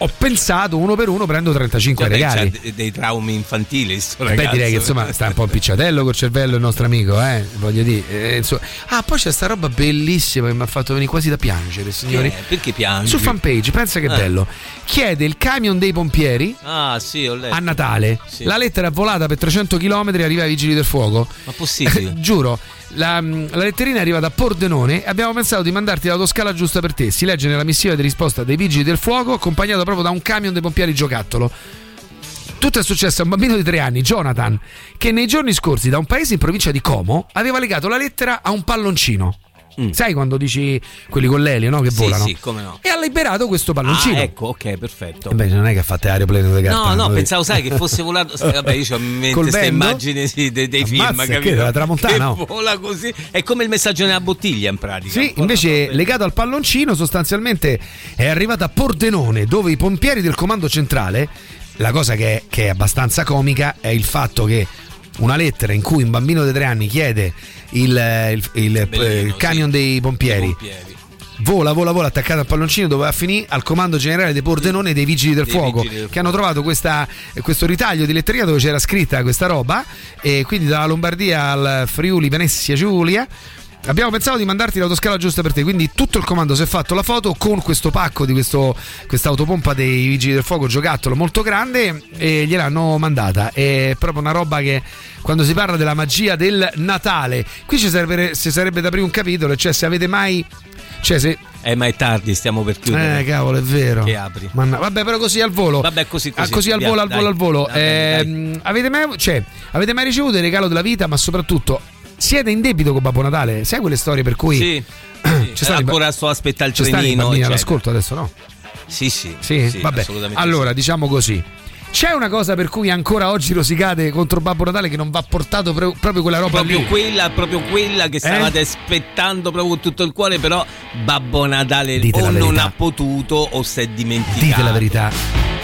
ho pensato uno per uno prendo 35 Vabbè, regali. c'ha de- dei traumi infantili sto Beh, direi che insomma sta un po' impicciatello col cervello il nostro amico, eh. Voglio dire. eh, insomma. Ah, poi c'è sta roba bellissima che mi ha fatto venire quasi da piangere, signori. Che? Perché piangi? Su fanpage, pensa che Eh. bello. Chiede il camion dei pompieri Ah, sì, ho letto. a Natale. Sì. La lettera è volata per 300 km e arriva ai vigili del fuoco. Ma possibile? Giuro, la, la letterina arriva da Pordenone e abbiamo pensato di mandarti l'autoscala giusta per te. Si legge nella missiva di risposta dei vigili del fuoco, accompagnato proprio da un camion dei pompieri giocattolo. Tutto è successo a un bambino di tre anni, Jonathan, che nei giorni scorsi da un paese in provincia di Como aveva legato la lettera a un palloncino. Sai quando dici quelli con l'elio, no? Che Mm. Sì, volano? sì, come no. E ha liberato questo palloncino. Ah, ecco, ok, perfetto. E Beh, non è che ha fatto aeroplano di. No, no, pensavo, sai, che fosse volato. Vabbè, io ho in mente questa immagine sì, dei, dei film, capito? che la tramontana? Che vola così. È come il messaggio nella bottiglia, in pratica. Sì, invece legato al palloncino sostanzialmente è arrivata a Pordenone dove i pompieri del comando centrale, la cosa che è, che è abbastanza comica è il fatto che una lettera in cui un bambino di tre anni chiede il, il- il- eh, il camion dei pompieri. Vola, vola, vola, attaccato al palloncino dove va a finire al comando generale dei Pordenone e dei Vigili del Dei Fuoco Vigili del che hanno trovato questa- questo ritaglio di letteria dove c'era scritta questa roba e quindi dalla Lombardia al Friuli Venezia Giulia Abbiamo pensato di mandarti l'autoscala giusta per te, quindi tutto il comando si è fatto la foto con questo pacco di questa autopompa dei Vigili del Fuoco giocattolo molto grande e gliel'hanno mandata. È proprio una roba che quando si parla della magia del Natale, qui ci sarebbe, ci sarebbe da aprire un capitolo, cioè se avete mai... Cioè se... Eh, ma è tardi, stiamo per chiudere. Eh, cavolo, è vero. Che apri. Manna- vabbè, però così al volo. Vabbè, così, Ah, così. così al Via, volo, al dai. volo, al volo. Ehm, avete, mai, cioè, avete mai ricevuto il regalo della vita, ma soprattutto siete in debito con Babbo Natale? Sai quelle storie per cui. Sì. Ba- ancora sto a aspettare il trenino. eccetera. all'ascolto adesso, no? Sì, sì. Sì, sì, vabbè. Allora, diciamo così. C'è una cosa per cui ancora oggi rosicate contro Babbo Natale che non va portato pro- proprio quella roba Proprio lì. quella, proprio quella che stavate aspettando proprio con tutto il cuore, però Babbo Natale Dite o non ha potuto o si è dimenticato. Dite la verità.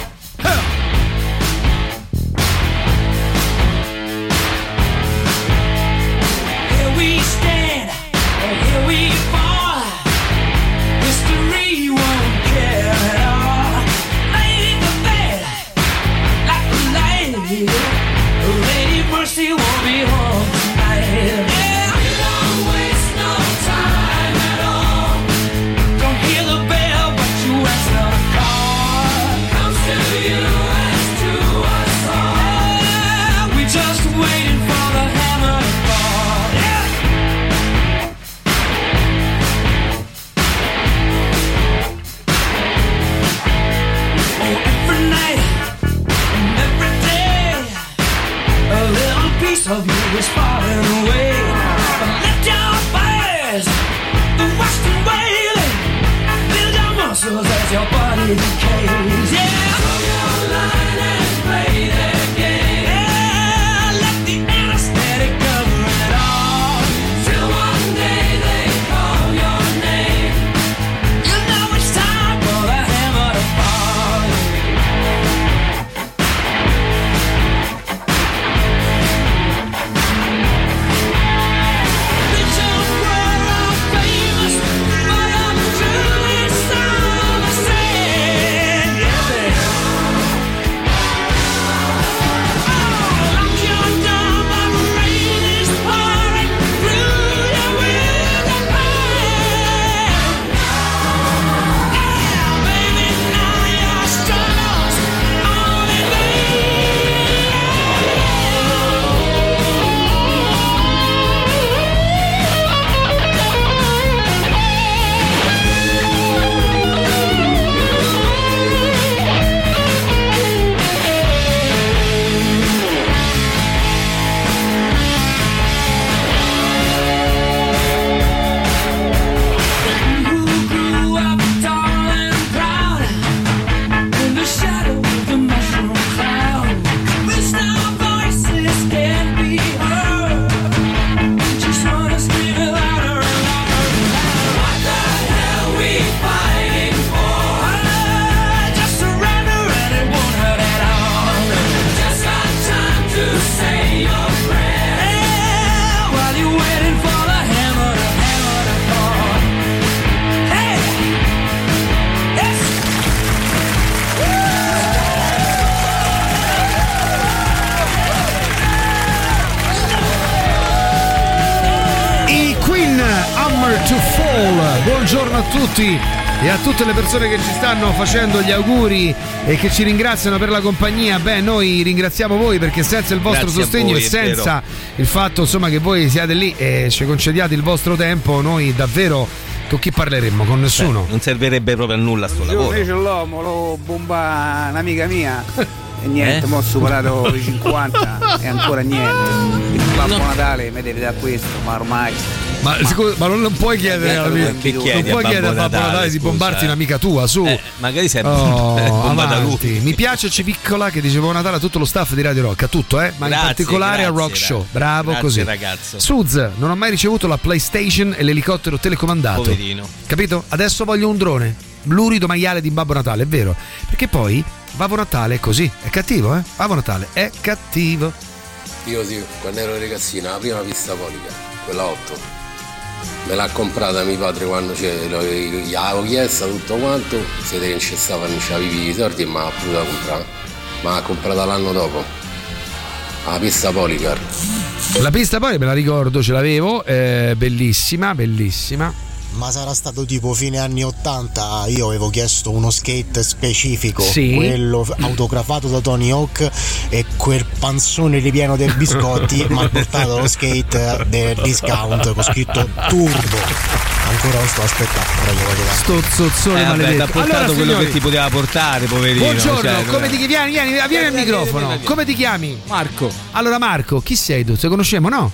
Fall. Buongiorno a tutti e a tutte le persone che ci stanno facendo gli auguri e che ci ringraziano per la compagnia. Beh, noi ringraziamo voi perché senza il vostro Grazie sostegno voi, e senza il fatto insomma che voi siate lì e ci concediate il vostro tempo, noi davvero con chi parleremmo? Con nessuno. Non servirebbe proprio a nulla sto Io lavoro. fece l'uomo, lo bomba un'amica mia e niente, Eh? mo ho superato i 50 e ancora niente. Il Babbo Natale mi deve dare questo, ma ormai. Ma, scusa, ma non, non puoi chiedere alla mia- Che non chiedi a puoi Babbo chiedere a Babbo Natale, Natale di bombarti eh. un'amica tua, su. Eh, magari sei Oh, bomba da lui. Mi piace Civiccola che dice buon Natale a tutto lo staff di Radio Rock, a tutto, eh, ma in Grazie, particolare a grazie, Rock Show. grazie. Bravo Grazie, così. ragazzo. Suz, non ho mai ricevuto la PlayStation e l'elicottero telecomandato. Poverino. Capito? Adesso voglio un drone. Lurido maiale di Babbo Natale, è vero. Perché poi Babbo Natale è così, è cattivo, eh? Babbo Natale è cattivo. Io sì, quando ero ragazzina, la prima pista polica, quella 8, me l'ha comprata mio padre quando gli avevo chiesta tutto quanto, siete che non stava, non c'avevi i soldi e mi ha voluta comprare. Ma l'ha comprata l'anno dopo. La pista Policar. La pista poi me la ricordo, ce l'avevo, eh, bellissima, bellissima. Ma sarà stato tipo fine anni 80, io avevo chiesto uno skate specifico, Sì. quello autografato da Tony Hawk e quel panzone ripieno dei biscotti mi ha portato lo skate del discount con scritto Turbo. Ancora lo sto aspettando. Sto zozzone Eh, vabbè, maledetto. ti ha portato Allora, quello signori, che ti poteva portare, poverino. Buongiorno, cioè, come è- ti chiami? Vieni, vieni, vieni al microfono. Come ti chiami? Marco. Allora Marco, chi sei tu? Se conosciamo no?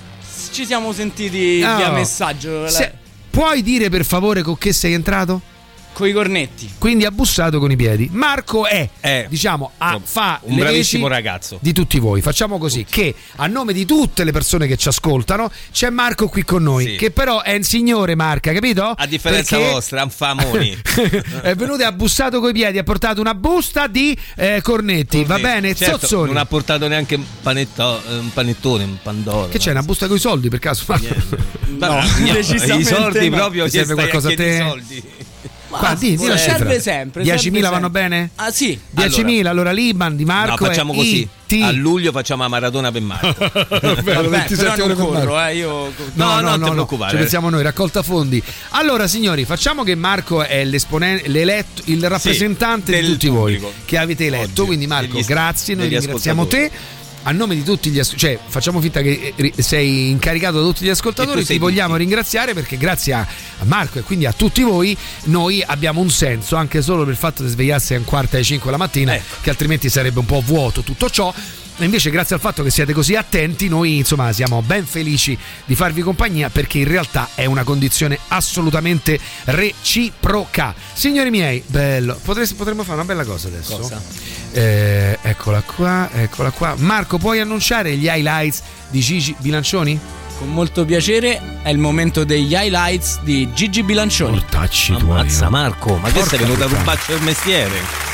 Ci siamo sentiti Oh. via messaggio. Se- puoi dire per favore con che sei entrato? Con i cornetti. Quindi ha bussato con i piedi. Marco è, diciamo, ha- fa un bravissimo ragazzo. Di tutti voi. Facciamo così: che a nome di tutte le persone che ci ascoltano, c'è Marco qui con noi. Sì. Che però è un signore, Marca, capito? A differenza Perché vostra, famoni. è venuto e ha bussato coi piedi, ha portato una busta di eh, cornetti. Va bene? Certo, Zozzoni. non ha portato neanche un, panetto- eh, un panettone, un pandoro. Che c'è una busta con i soldi per caso? No, i soldi proprio Ti serve a qualcosa a te? i soldi. Qua, di, di serve sempre, 10.000 serve vanno bene? Ah sì. 10.000, allora l'Iban di Marco no, facciamo così. IT. A luglio facciamo la maratona per Marco. Vabbè, però 27 non corro, eh, io... No, no, non ti Ci preoccupare. pensiamo noi, raccolta fondi. Allora, signori, facciamo che Marco è l'esponente, l'eletto, il rappresentante di del tutti voi pubblico. che avete eletto. Quindi, Marco, degli- grazie. Noi ringraziamo te. A nome di tutti gli ascoltatori, cioè facciamo finta che eh, sei incaricato da tutti gli ascoltatori, ti vogliamo ringraziare perché grazie a Marco e quindi a tutti voi noi abbiamo un senso anche solo per il fatto di svegliarsi a un quarto alle 5 la mattina Ecco. che altrimenti sarebbe un po' vuoto tutto ciò invece grazie al fatto che siete così attenti noi insomma siamo ben felici di farvi compagnia perché in realtà è una condizione assolutamente reciproca signori miei bello Potreste- potremmo fare una bella cosa adesso Cosa? Eh, eccola qua eccola qua Marco puoi annunciare gli highlights di Gigi Bilancioni? Con molto piacere è il momento degli highlights di Gigi Bilancioni. Mortacci Ammazza Marco, ma che Porca sei venuto a rubarci il mestiere?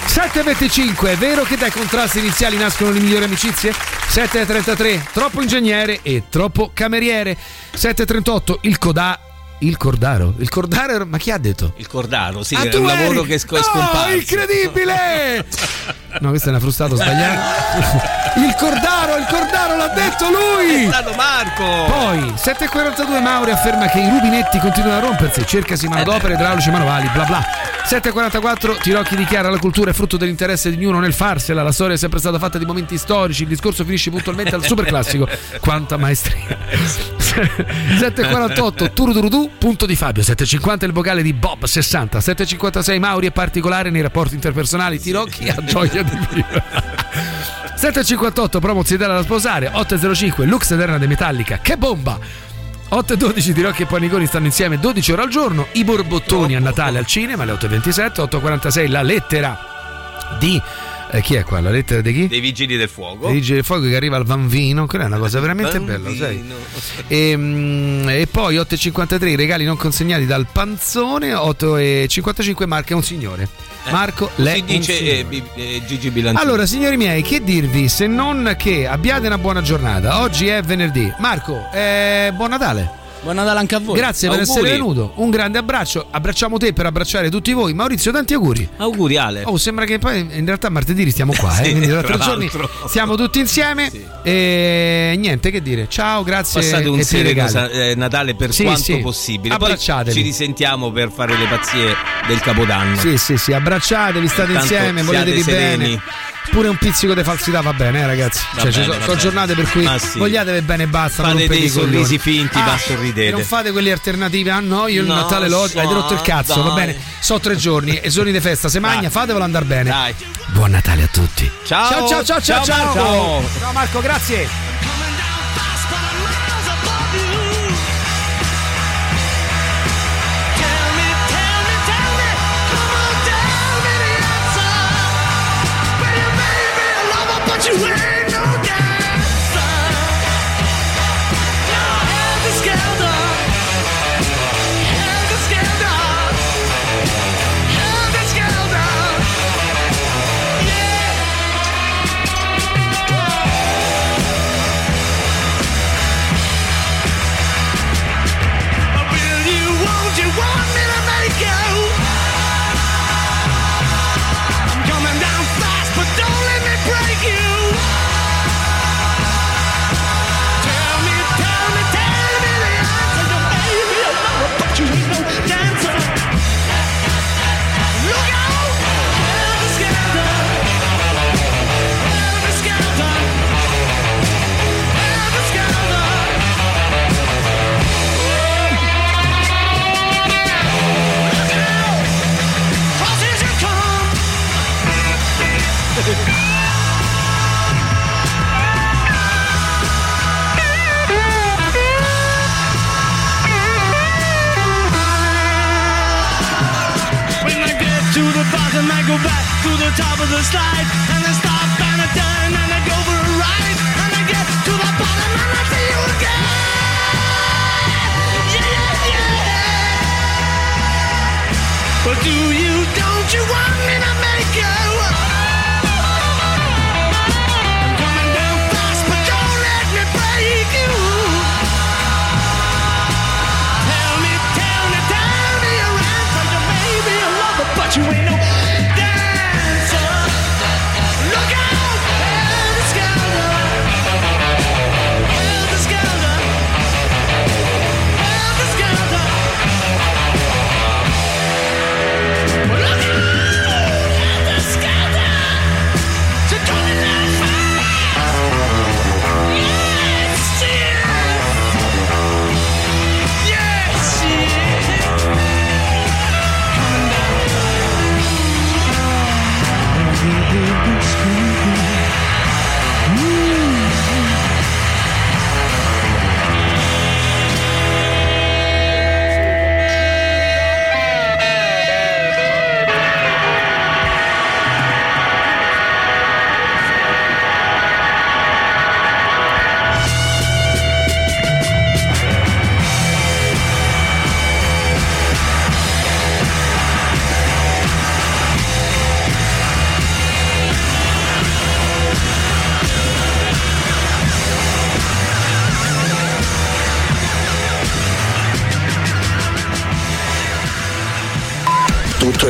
7.25, è vero che dai contrasti iniziali nascono le migliori amicizie? 7.33, troppo ingegnere e troppo cameriere. 7.38, il coda... Il Cordaro? Il Cordaro, ma chi ha detto? Il Cordaro, sì, Ah, è un lavoro eri? che è sc- è No, scomparso. incredibile! No, questo è una frustato sbagliato. Il Cordaro, il Cordaro l'ha detto lui! È stato Marco! Poi 7.42 Mauri afferma che i rubinetti continuano a rompersi, cercasi manodopere, idraulici manuali, bla bla. 7.44 Tirocchi dichiara la cultura è frutto dell'interesse di ognuno nel farsela, la storia è sempre stata fatta di momenti storici, il discorso finisce puntualmente al super classico. Quanta maestria. 7.48 Turudurudu, punto di Fabio. 7.50 il vocale di Bob 60. 7.56 Mauri è particolare nei rapporti interpersonali, Tirocchi ha gioia di vivere. 7.58 promozionale da sposare 8.05 Lux Eterna di Metallica che bomba 8.12 Tirocchi e Paniconi stanno insieme 12 ore al giorno i borbottoni a Natale al cinema alle 8.27 8.46 la lettera di eh, chi è qua? La lettera di chi? Dei vigili del fuoco. Dei Vigili del fuoco che arriva al Vanvino, quella è una cosa veramente bella, sai? E, mm, e poi 8.53 i regali non consegnati dal Panzone, 8.55 Marco è un signore. Marco, Così lei dice eh, eh, Gigi Bilancioni. Allora, signori miei, che dirvi se non che abbiate una buona giornata? Oggi è venerdì. Marco, eh, buon Natale. Buon Natale anche a voi. Grazie per Auguri. essere venuto. Un grande abbraccio. Abbracciamo te per abbracciare tutti voi. Maurizio, tanti auguri. Auguri Ale. Oh, sembra che poi in realtà martedì stiamo qua, eh? Sì, quindi tra tre giorni siamo tutti insieme. E niente, che dire. Ciao, grazie. Passate un sereno eh, Natale per Sì, quanto sì. possibile. Poi Abbracciatevi. ci risentiamo per fare le pazzie del Capodanno. Sì, sì, sì, abbracciatevi, state Intanto insieme, voletevi sereni. bene. Pure un pizzico di falsità va bene, eh, ragazzi. Va Cioè, ci bene, sono, va sono bene. giornate per cui sì. vogliatevi bene e basta. non Fate dei sorrisi finti, Ah, sorridete. Non fate quelli alternativi. Ah no, io il No, Natale l'ho so, hai rotto il cazzo, va dai. bene. So tre giorni e giorni di festa. Se magna, fatevelo andare bene. Dai. Buon Natale a tutti. Ciao. ciao, ciao, ciao, ciao. Ciao, Marco. Ciao Marco, grazie.